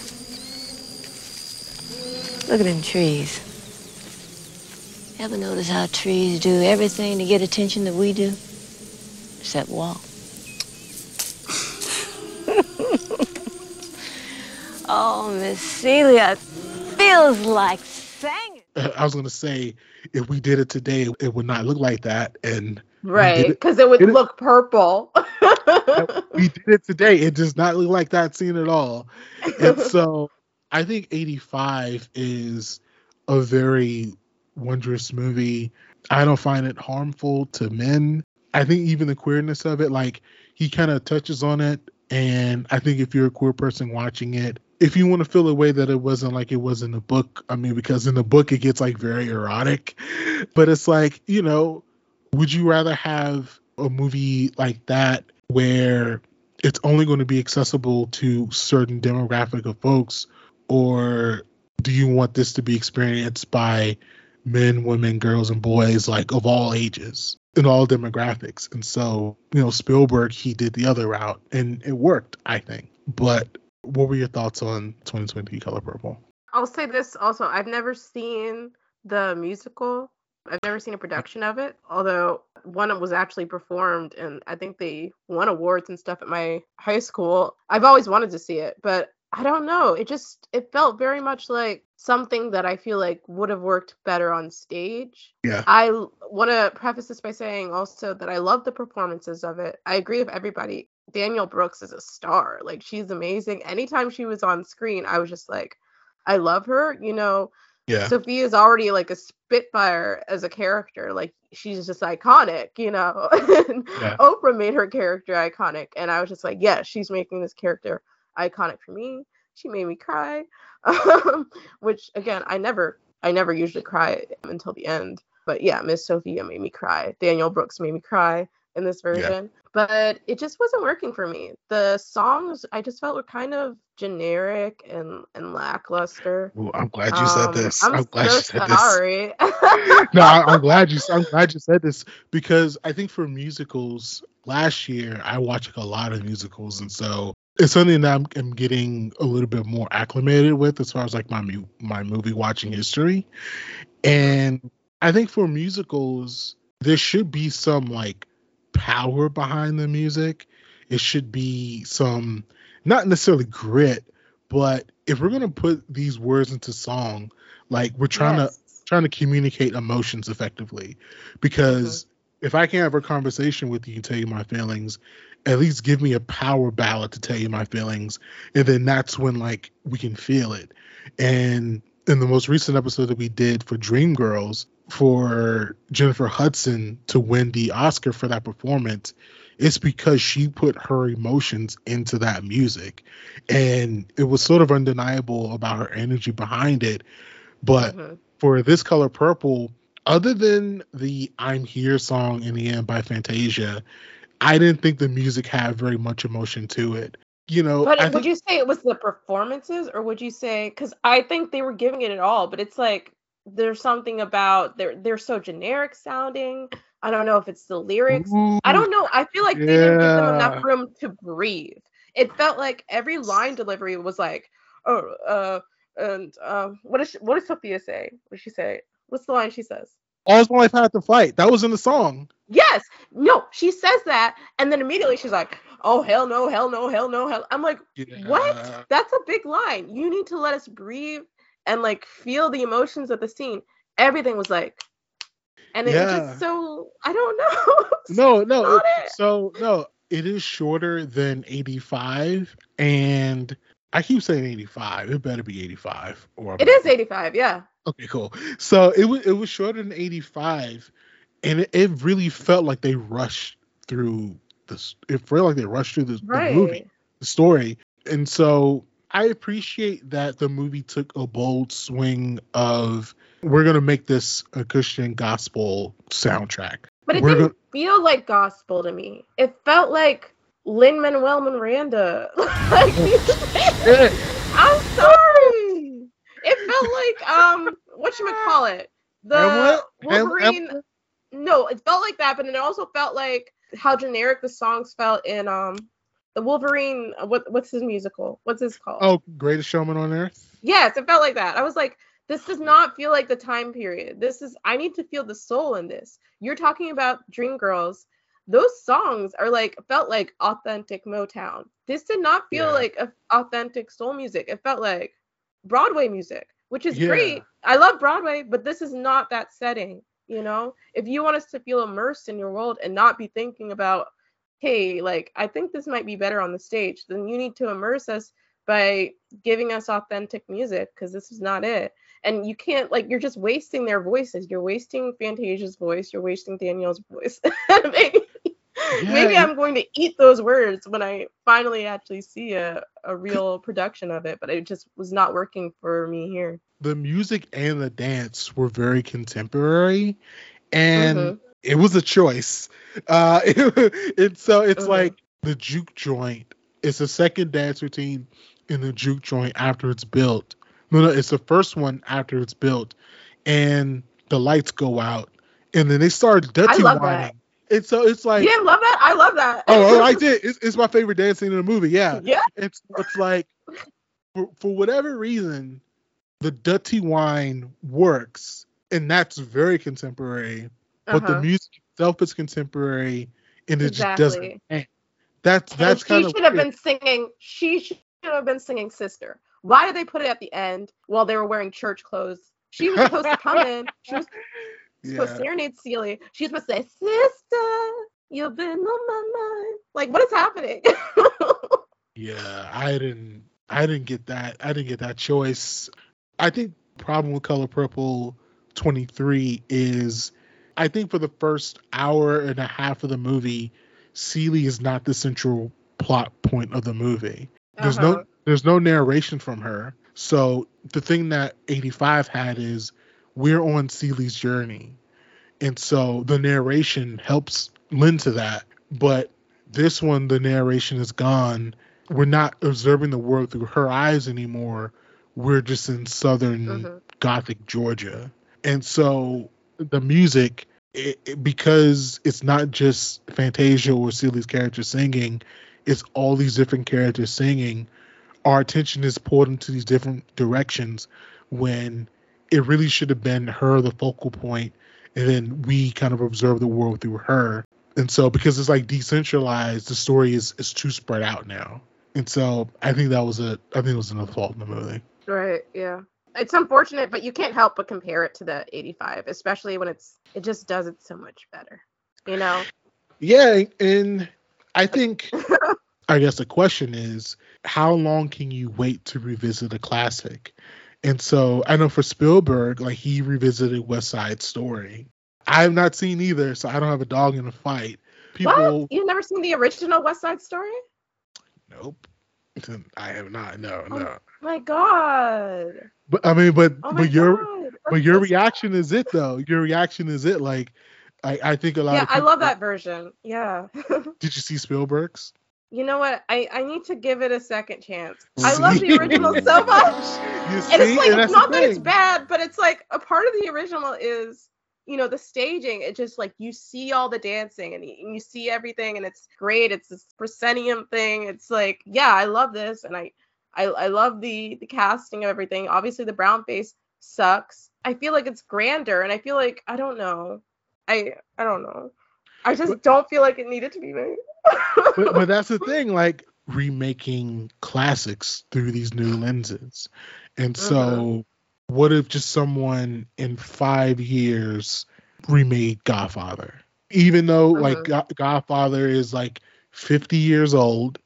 Look at them trees. Ever notice how trees do everything to get attention that we do? Except walk. Oh, Miss Celie, feels like singing. Uh, I was gonna say if we did it today, it would not look like that. And Right, did it- because it would it- look purple. we did it today. It does not look like that scene at all. And so I think 85 is a very wondrous movie. I don't find it harmful to men. I think even the queerness of it, like he kind of touches on it. And I think if you're a queer person watching it, if you want to feel a way that it wasn't like it was in the book, I mean, because in the book it gets like very erotic, but it's like, you know, would you rather have a movie like that where it's only going to be accessible to certain demographic of folks or do you want this to be experienced by men, women, girls, and boys like of all ages in all demographics? And so, you know, Spielberg he did the other route and it worked, I think. But what were your thoughts on 2020 Color Purple? I'll say this also. I've never seen the musical. I've never seen a production of it, although one was actually performed and I think they won awards and stuff at my high school. I've always wanted to see it, but I don't know. It just it felt very much like something that I feel like would have worked better on stage. Yeah. I want to preface this by saying also that I love the performances of it. I agree with everybody. Danielle Brooks is a star. Like she's amazing. Anytime she was on screen, I was just like I love her, you know. Yeah. Is already like a spitfire as a character. Like she's just iconic, you know. Yeah. Oprah made her character iconic and I was just like, yes, she's making this character iconic for me. She made me cry, um, which again, I never, I never usually cry until the end. But yeah, Miss Sophia made me cry. Danielle Brooks made me cry in this version, but it just wasn't working for me. The songs I just felt were kind of generic and and lackluster. Ooh, I'm glad you said Um, this. I'm, I'm, glad so you said this. no, I'm glad you. I'm glad you said this because I think for musicals last year I watched a lot of musicals, and so it's something that I'm, I'm getting a little bit more acclimated with as far as like my mu- my movie watching history, and I think for musicals there should be some like power behind the music. It should be some not necessarily grit, but if we're gonna put these words into song, like we're trying to trying to communicate emotions effectively. Because mm-hmm. if i can't have a conversation with you and tell you my feelings at least give me a power ballad to tell you my feelings and then that's when like we can feel it. And in the most recent episode that we did for dreamgirls for jennifer hudson to win the oscar for that performance it's because she put her emotions into that music. And it was sort of undeniable about her energy behind it. But mm-hmm. for this color purple, other than the I'm Here song in the end by Fantasia, I didn't think the music had very much emotion to it. You know, But would you say it was the performances, or would you say because I think they were giving it at all, but it's like there's something about they're they're so generic sounding. I don't know if it's the lyrics. I don't know. I feel like they didn't give them enough room to breathe. It felt like every line delivery was like, oh, uh, and um, what does she, what does Sophia say? What does she say? What's the line she says? All's My Life I had to fight. That was in the song. Yes. No, she says that, and then immediately she's like, "Oh hell no, hell no, hell no, hell." I'm like, "What? That's a big line. You need to let us breathe and like feel the emotions of the scene." Everything was like, and it was Yeah. just so I don't know. No, no. It- it. so no, it is shorter than 85, and I keep saying 85. It better be 85. Or It is 85, yeah. Okay, cool. So it was it was shorter than 85, and it, it really felt like they rushed through this. It felt like they rushed through the, the movie, the story, and so I appreciate that the movie took a bold swing of we're gonna make this a Christian gospel soundtrack. But it We're didn't gonna- feel like gospel to me. It felt like Lin Manuel Miranda. like, I'm sorry. It felt like um, what you call it? The Wolverine. Hamlet? No, it felt like that, but it also felt like how generic the songs felt in um, the Wolverine. uh, What what's his musical? What's his called? Oh, greatest showman on earth. Yes, it felt like that. I was like, this does not feel like the time period. This is I need to feel the soul in this. You're talking about Dreamgirls. Those songs are like felt like authentic Motown. This did not feel Yeah. like a, authentic soul music. It felt like Broadway music, which is Yeah. great. I love Broadway, but this is not that setting. You know, if you want us to feel immersed in your world and not be thinking about, hey, like I think this might be better on the stage, then you need to immerse us by giving us authentic music because this is not it. And you can't like you're just wasting their voices. You're wasting Fantasia's voice. You're wasting Danielle's voice. maybe, maybe I'm going to eat those words when I finally actually see a, a real production of it. But it just was not working for me here. the music and the dance were very contemporary and Mhm. it was a choice uh and so it's Mhm. like the juke joint it's the second dance routine in the juke joint after it's built no no it's the first one after it's built and the lights go out and then they start dirty wining and so it's like you didn't love? I love that. oh, oh, I did. It's, it's my favorite dance scene in the movie. Yeah. Yeah. It's it's like for, for whatever reason, the dirty wine works, and that's very contemporary. Uh-huh. But the Uh-huh. music itself is contemporary, and it just doesn't. That's that's she kind of She should have been singing. She should have been singing "Sister." Why did they put it at the end while they were wearing church clothes? She was supposed to come in. She was supposed Yeah. to serenade Celie. She was supposed to say, "Sister, you've been on my mind." Like, what is happening? Yeah, I didn't I didn't get that. I didn't get that choice. I think problem with Color Purple 23 is I think for the first hour and a half of the movie, Celie is not the central plot point of the movie. There's Uh-huh. no there's no narration from her. So the thing that 85 had is we're on Celie's journey. And so the narration helps lend to that. But this one, the narration is gone. We're not observing the world through her eyes anymore. We're just in southern Mhm. Gothic Georgia. And so the music, it, it- because it's not just Fantasia or Celie's character singing, it's all these different characters singing. Our attention is pulled into these different directions when it really should have been her the focal point, and then we kind of observe the world through her. And so because it's like decentralized, the story is is too spread out now. And so I think that was a I think it was another fault in the movie. right? Yeah. It's unfortunate, but you can't help but compare it to the '85, especially when it's it just does it so much better. You know? Yeah, and I think I guess the question is how long can you wait to revisit a classic? And so I know for Spielberg, like he revisited West Side Story. I have not seen either, so I don't have a dog in the fight. People What? You've never seen the original West Side Story? nope. I have not, no, Oh, no. My God. But I mean, but Oh but your God. but your reaction is it though. Your reaction is it. Like I, I think a lot Yeah, I love that version. Yeah. Did you see Spielberg's? You know what? I, I need to give it a second chance. I love the original so much. You And it's like And it's not that it's bad, but it's like a part of the original is you know the staging. It just like you see all the dancing and you, see everything and it's great. It's this proscenium thing. It's like yeah, I love this and I I, I love the the casting of everything. Obviously the brown face sucks. I feel like it's grander and I feel like I don't know. I I don't know. I just don't feel like it needed to be made. but, but that's the thing, like remaking classics through these new lenses. And so, mm-hmm. What if just someone in five years remade Godfather? Even though like Go- Godfather is like 50 years old,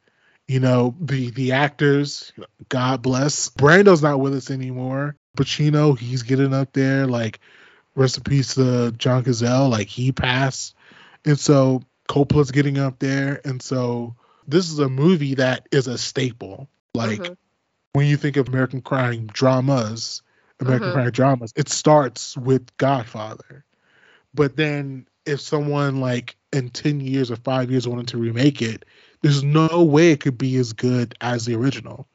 you know, the the actors, God bless. Brando's not with us anymore. Pacino, he's getting up there. Like, rest in peace to John Cazale. Like he passed. And so Coppola's getting up there. And so this is a movie that is a staple. Like Mhm. when you think of American crime dramas, American Mhm. crime dramas, it starts with Godfather. But then if someone like in 10 years or five years wanted to remake it, there's no way it could be as good as the original.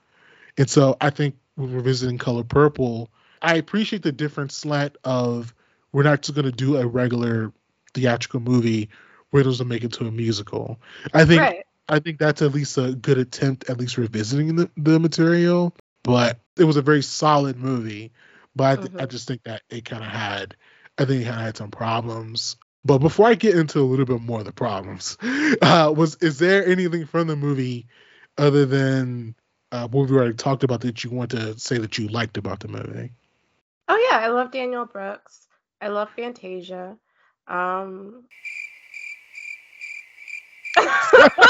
And so I think revisiting Color Purple, I appreciate the different slant of we're not just going to do a regular theatrical movie. We're just going to make it to a musical. I think Right. I think that's at least a good attempt, at least revisiting the, the material. But it was a very solid movie. But I, th- I just think that it kind of had, I think it kind of had some problems. But before I get into a little bit more of the problems, uh, was is there anything from the movie other than uh, what we already talked about that you want to say that you liked about the movie? Oh yeah, I love Danielle Brooks. I love Fantasia. Um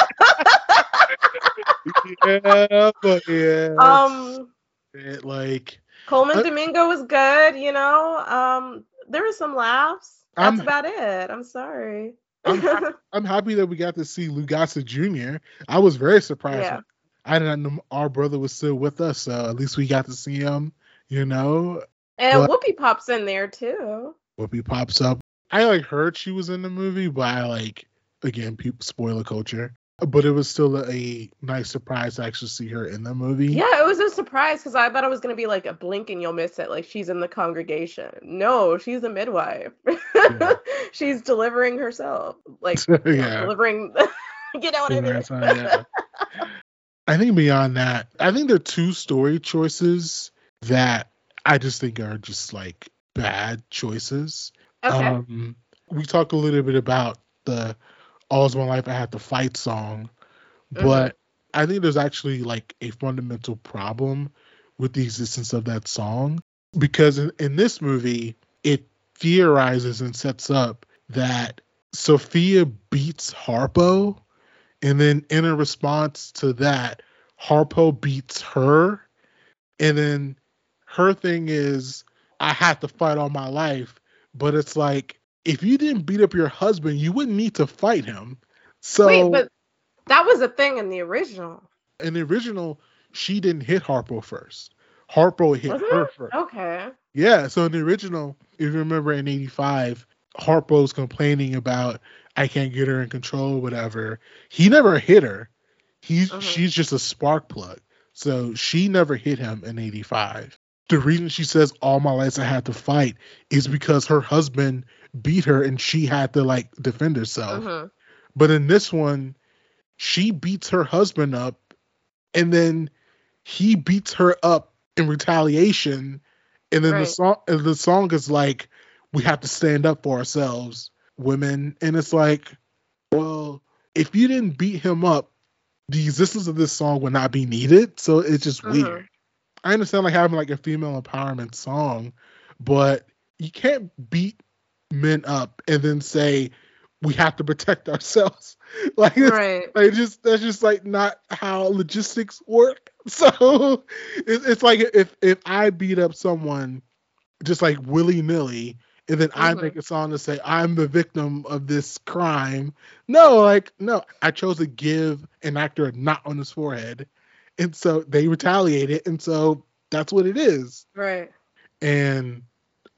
yeah, but yeah. Um, it, like Colman Uh, Domingo was good. You know, um, there were some laughs. That's I'm- about it. I'm sorry. I'm, ha- I'm happy that we got to see Lou Gossett Jr. I was very surprised. Yeah. I didn't know our brother was still with us, so at least we got to see him. You know, and But- Whoopi pops in there too. Whoopi pops up. I like heard she was in the movie, but I like again, people spoiler culture. But it was still a nice surprise to actually see her in the movie. Yeah, it was a surprise because I thought it was gonna be like a blink and you'll miss it. Like she's in the congregation. No, she's a midwife. she's delivering herself. Like Yeah. delivering. you know what I mean? Yeah. I think beyond that, I think there are two story choices that I just think are just like bad choices. Okay. Um, we talk a little bit about the All's My Life I Had to Fight song, mm-hmm. but I think there's actually like a fundamental problem with the existence of that song because in, in this movie, it theorizes and sets up that Sophia beats Harpo, and then in a response to that, Harpo beats her, and then her thing is, I have to fight all my life, but it's like if you didn't beat up your husband, you wouldn't need to fight him. So Wait, but that was a thing in the original. in the original, she didn't hit Harpo first. Harpo hit Was her it? first. Okay. Yeah, so in the original, if you remember in '85, Harpo's complaining about I can't get her in control, whatever. He never hit her. He's uh-huh. she's just a spark plug. So she never hit him in '85. The reason she says all my life I had to fight is because her husband beat her and she had to like defend herself. Mhm. But in this one, she beats her husband up and then he beats her up in retaliation and then the song the song is like we have to stand up for ourselves women and it's like well if you didn't beat him up the existence of this song would not be needed so it's just Mhm. weird i understand like having like a female empowerment song but you can't beat men up and then say we have to protect ourselves like Right. like just that's just like not how logistics work so it, it's like if if i beat up someone just like willy-nilly and then i Mhm. make a song to say i'm the victim of this crime no like no i chose to give an actor a knot on his forehead and so they retaliated and so that's what it is Right. and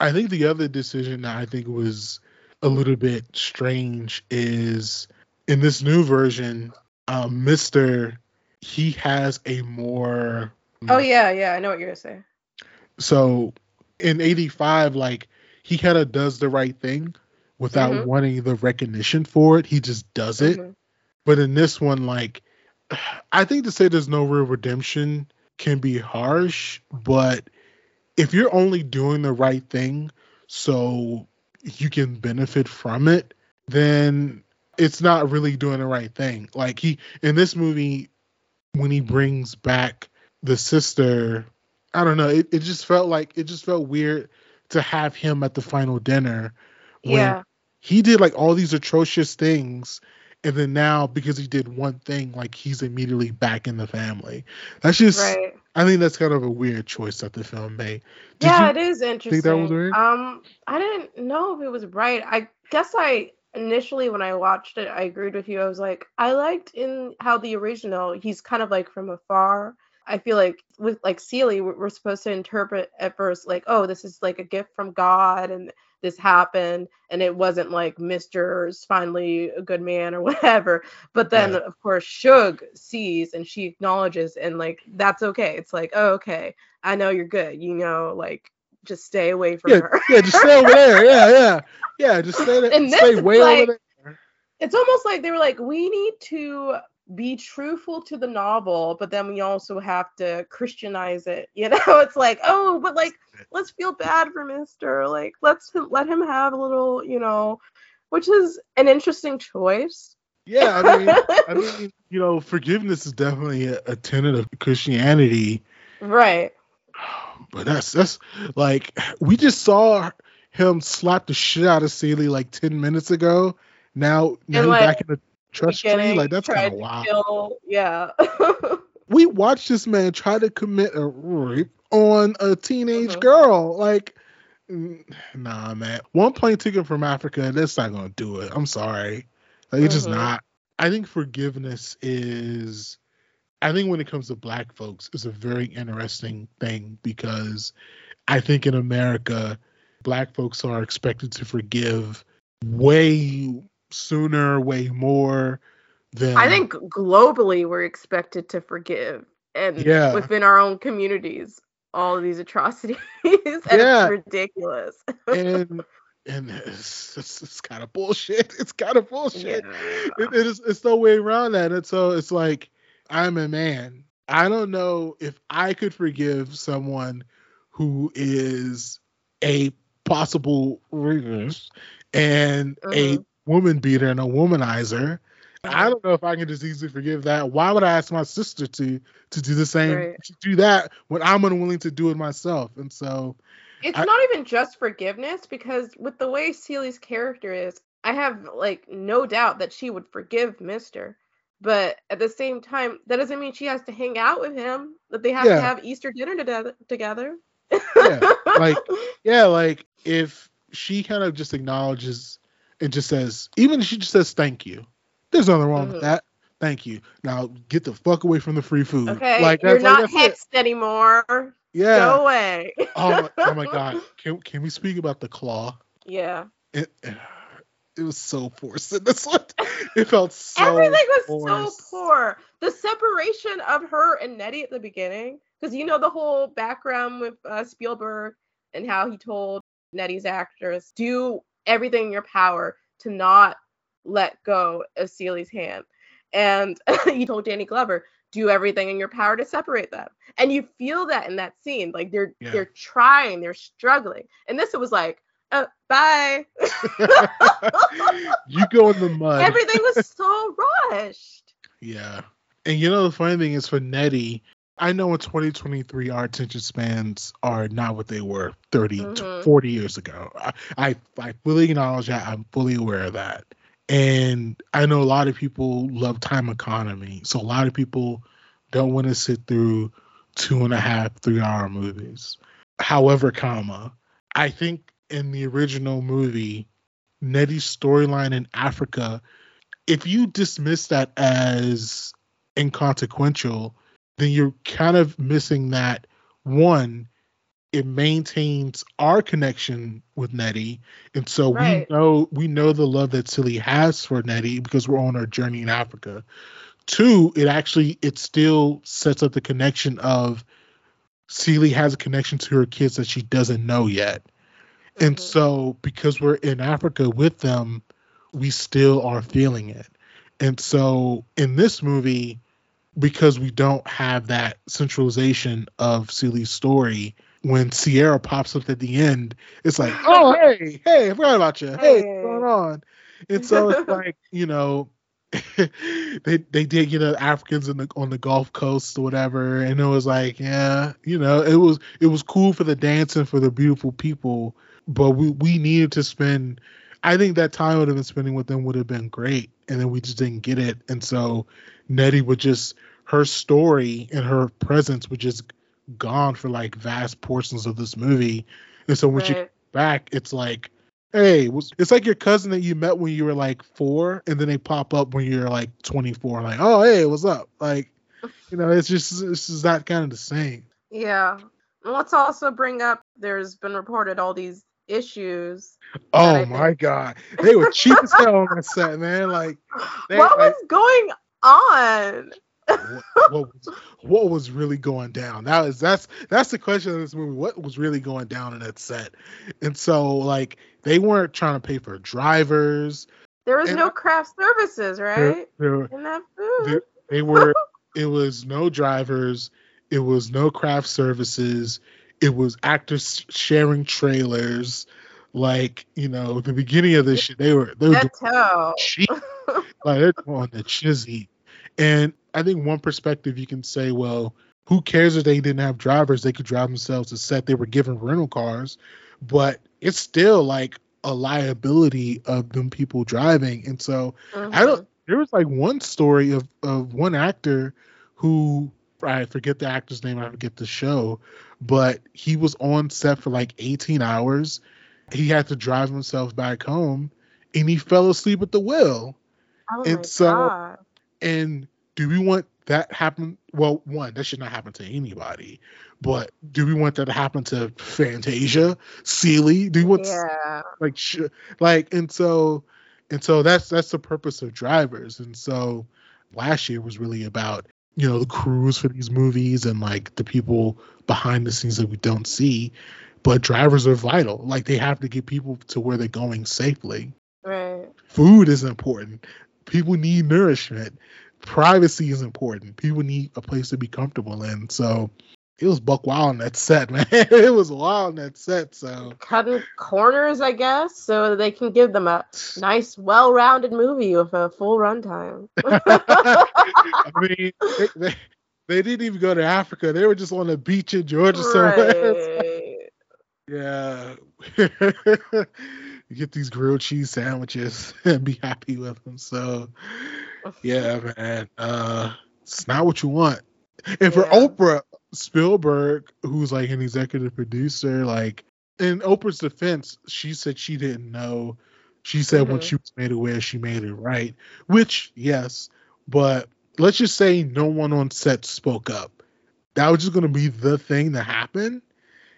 I think the other decision that I think was a little bit strange is in this new version, um, Mister he has a more Oh yeah, yeah. I know what you're gonna say. so in '85, like he kind of does the right thing without Mhm. wanting the recognition for it. He just does it. Mhm. But in this one, like I think to say there's no real redemption can be harsh, but if you're only doing the right thing so you can benefit from it, then it's not really doing the right thing. Like he in this movie, when he brings back the sister, I don't know, it, it just felt like it just felt weird to have him at the final dinner when Yeah. he did like all these atrocious things and then now because he did one thing like he's immediately back in the family that's just Right. i think that's kind of a weird choice that the film made Did yeah, it is interesting. think that was weird Um, I didn't know if it was right. I guess I initially when I watched it, I agreed with you. I was like, I liked in how the original, he's kind of like from afar. I feel like with like Celie, we're supposed to interpret at first like, oh, this is like a gift from God, and this happened, and it wasn't like Mister's finally a good man or whatever. But then Right. of course Shug sees and she acknowledges, and like that's okay. It's like, oh, okay, I know you're good. You know, like just stay away from yeah, her. yeah just stay over there yeah yeah yeah just stay there And stay way like- over there it's almost like they were like, we need to be truthful to the novel, but then we also have to Christianize it. You know, it's like, oh, but like, let's feel bad for Mister. Like, let's let him have a little, you know, which is an interesting choice. yeah i mean i mean you know forgiveness is definitely a, a tenet of christianity Right. but that's that's like we just saw him slap the shit out of Celie like 10 minutes ago now now like, back in the trust tree like that's kind of wild kill- yeah. we watched this man try to commit a rape on a teenage Mhm. girl. Like, nah, man. One plane ticket from Africa, that's not gonna do it. I'm sorry. Like, it's just Mhm. not. I think forgiveness is. I think when it comes to black folks, it's a very interesting thing because I think in America, black folks are expected to forgive way sooner, way more than I think globally we're expected to forgive, and Yeah. within our own communities, all of these atrocities, and Yeah. it's ridiculous. and and it's, it's, it's kind of bullshit. It's kind of bullshit. It, it is it's no way around that. And so it's like I'm a man. I don't know if I could forgive someone who is a possible rapist and a Mhm. Woman beater and a womanizer. I don't know if I can just easily forgive that. Why would I ask my sister to to do the same Right. to do that when I'm unwilling to do it myself? And so It's I- not even just forgiveness because with the way Celie's character is, I have like no doubt that she would forgive Mister. But at the same time, that doesn't mean she has to hang out with him. That they have Yeah. to have Easter dinner together. Together. yeah, like yeah, like if she kind of just acknowledges and just says, even if she just says thank you, there's nothing wrong Mhm. with that. Thank you. Now get the fuck away from the free food. Okay, like you're like, not it. hexed anymore. Yeah. Go away. Oh, my- oh my god. Can can we speak about the claw? yeah. It it was so forced in this one. It felt so Everything was forced. so poor. The separation of her and Nettie at the beginning, because you know the whole background with uh, Spielberg and how he told Nettie's actress, do everything in your power to not let go of Celie's hand. And you told Danny Glover, do everything in your power to separate them. And you feel that in that scene. Like they're Yeah. they're trying, they're struggling. And this it was like, uh, bye. you go in the mud. Everything was so rushed. Yeah. And you know the funny thing is for Nettie, I know in 2023 our attention spans are not what they were 30 to Mhm. 40 years ago. I, I I fully acknowledge that. I'm fully aware of that. And I know a lot of people love time economy. So a lot of people don't want to sit through two and a half, three hour movies. However, comma, I think in the original movie, Nettie's storyline in Africa, if you dismiss that as inconsequential, then you're kind of missing that one, it maintains our connection with Nettie. And so Right. we know we know the love that Celie has for Nettie because we're on our journey in Africa. Two, it actually it still sets up the connection of Celie has a connection to her kids that she doesn't know yet. And mm-hmm. so because we're in Africa with them, we still are feeling it. And so in this movie, because we don't have that centralization of Celie's story, when Ciara pops up at the end, it's like, oh, oh hey, hey, I forgot about you. Oh, hey, what's going on? And so it's like, you know, they they did get know Africans in the on the Gulf Coast or whatever, and it was like, yeah, you know, it was it was cool for the dancing for the beautiful people, but we we needed to spend. I think that time would have been spending with them would have been great, and then we just didn't get it, and so Nettie would just her story and her presence was just gone for like vast portions of this movie, and so when she Right. comes back, it's like hey, it's like your cousin that you met when you were like four, and then they pop up when you're like 24, like, oh, hey, what's up? Like, you know, it's just it's just not kind of the same. Yeah. And let's also bring up there's been reported all these issues. Oh my god, they were cheap as hell on that set, man. Like, they, what like, was going on? what was what was really going down? That is that's that's the question of this movie. What was really going down in that set? And so like they weren't trying to pay for drivers. There was And no craft services, There- right? there- In that food. They, were. it was no drivers. It was no craft services. It was actors sharing trailers. Like you know, the beginning of this shit, they were they were doing cheap. like they're on the chizzy. And I think one perspective you can say, well, who cares if they didn't have drivers? They could drive themselves to set. They were given rental cars, but it's still like a liability of them people driving. And so I don't. Uh-huh. There was like one story of of one actor who I forget the actor's name, I forget the show, but he was on set for like 18 hours. He had to drive himself back home and he fell asleep at the wheel. Oh and my so God. and do we want that happen? Well, one, that should not happen to anybody. But do we want that to happen to Fantasia, Celie? Do we want Yeah. like sh- like and so and so that's that's the purpose of drivers. And so last year was really about you know the crews for these movies and like the people behind the scenes that we don't see. But drivers are vital. Like they have to get people to where they're going safely Right. food is important. People need nourishment. Privacy is important. People need a place to be comfortable in. So it was buck wild on that set, man. it was wild on that set. So Cutting corners, I guess, so they can give them a nice, well-rounded movie with a full runtime. I mean, they, they, they didn't even go to Africa. They were just on the beach in Georgia somewhere. Yeah. you get these grilled cheese sandwiches and be happy with them. So yeah, man. Uh it's not what you want. And for Oprah Spielberg, who's like an executive producer, like in Oprah's defense, she said she didn't know. She said when Mhm. she was made aware, she made it right. Which, yes, but let's just say no one on set spoke up. That was just gonna be the thing that happened.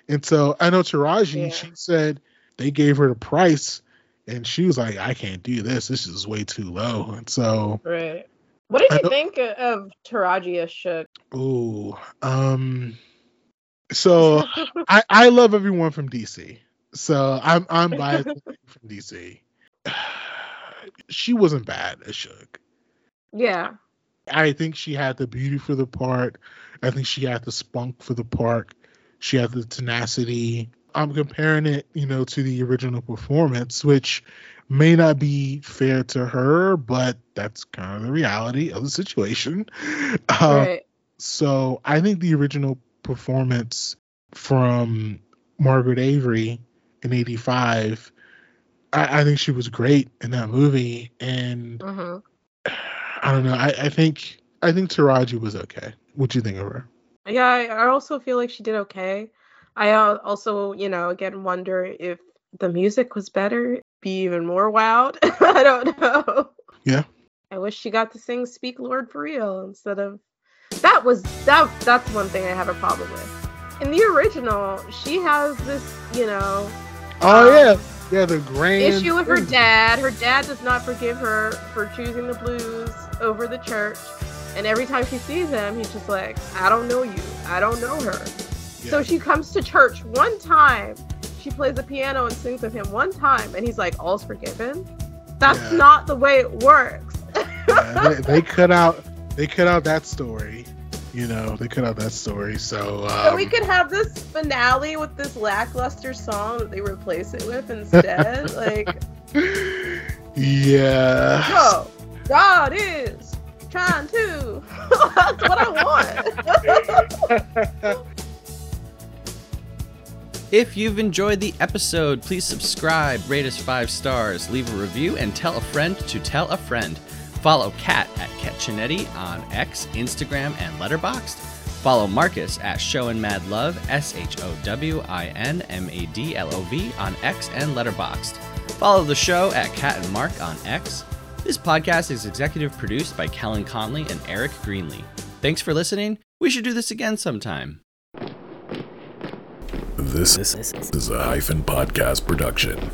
And so I know Taraji, she said they gave her the price and she was like, I can't do this. This is way too low. And so Right. What did I you think of Taraji as Shug? Ooh, um, so I I love everyone from DC. So I'm I'm biased from DC. She wasn't bad as Shug. Yeah. I think she had the beauty for the part. I think she had the spunk for the part. She had the tenacity. I'm comparing it, you know, to the original performance, which may not be fair to her, but that's kind of the reality of the situation. Uh, Right. So I think the original performance from Margaret Avery in '85, I, I think she was great in that movie, and hmm I don't know. I, I think I think Taraji was okay. What do you think of her? Yeah, I I also feel like she did okay. I also, you know, again wonder if the music was better, be even more wowed. I don't know. Yeah. I wish she got to sing "Speak Lord" for real instead of that was that. That's one thing I have a problem with. In the original, she has this, you know, Oh um, yeah, yeah. The grand issue with her dad. Her dad does not forgive her for choosing the blues over the church. And every time she sees him, he's just like, I don't know you. I don't know her. So she comes to church one time. She plays the piano and sings with him one time. And he's like, all's forgiven. That's Yeah. not the way it works. Yeah, they, they cut out they cut out that story. You know, they cut out that story. So, um, so we could have this finale with this lackluster song that they replace it with instead. like, yeah. no, God is trying to. That's what I want. If you've enjoyed the episode, please subscribe, rate us five stars, leave a review, and tell a friend to tell a friend. Follow Kat at Kat Chinetti on X, Instagram, and Letterboxd. Follow Marcus at Show and Mad Love, S H O W I N M A D L O V on X and Letterboxd. Follow the show at Kat and Marc on X. This podcast is executive produced by Kellen Conley and Eric Greenlee. Thanks for listening. We should do this again sometime. This is a hyphen podcast production.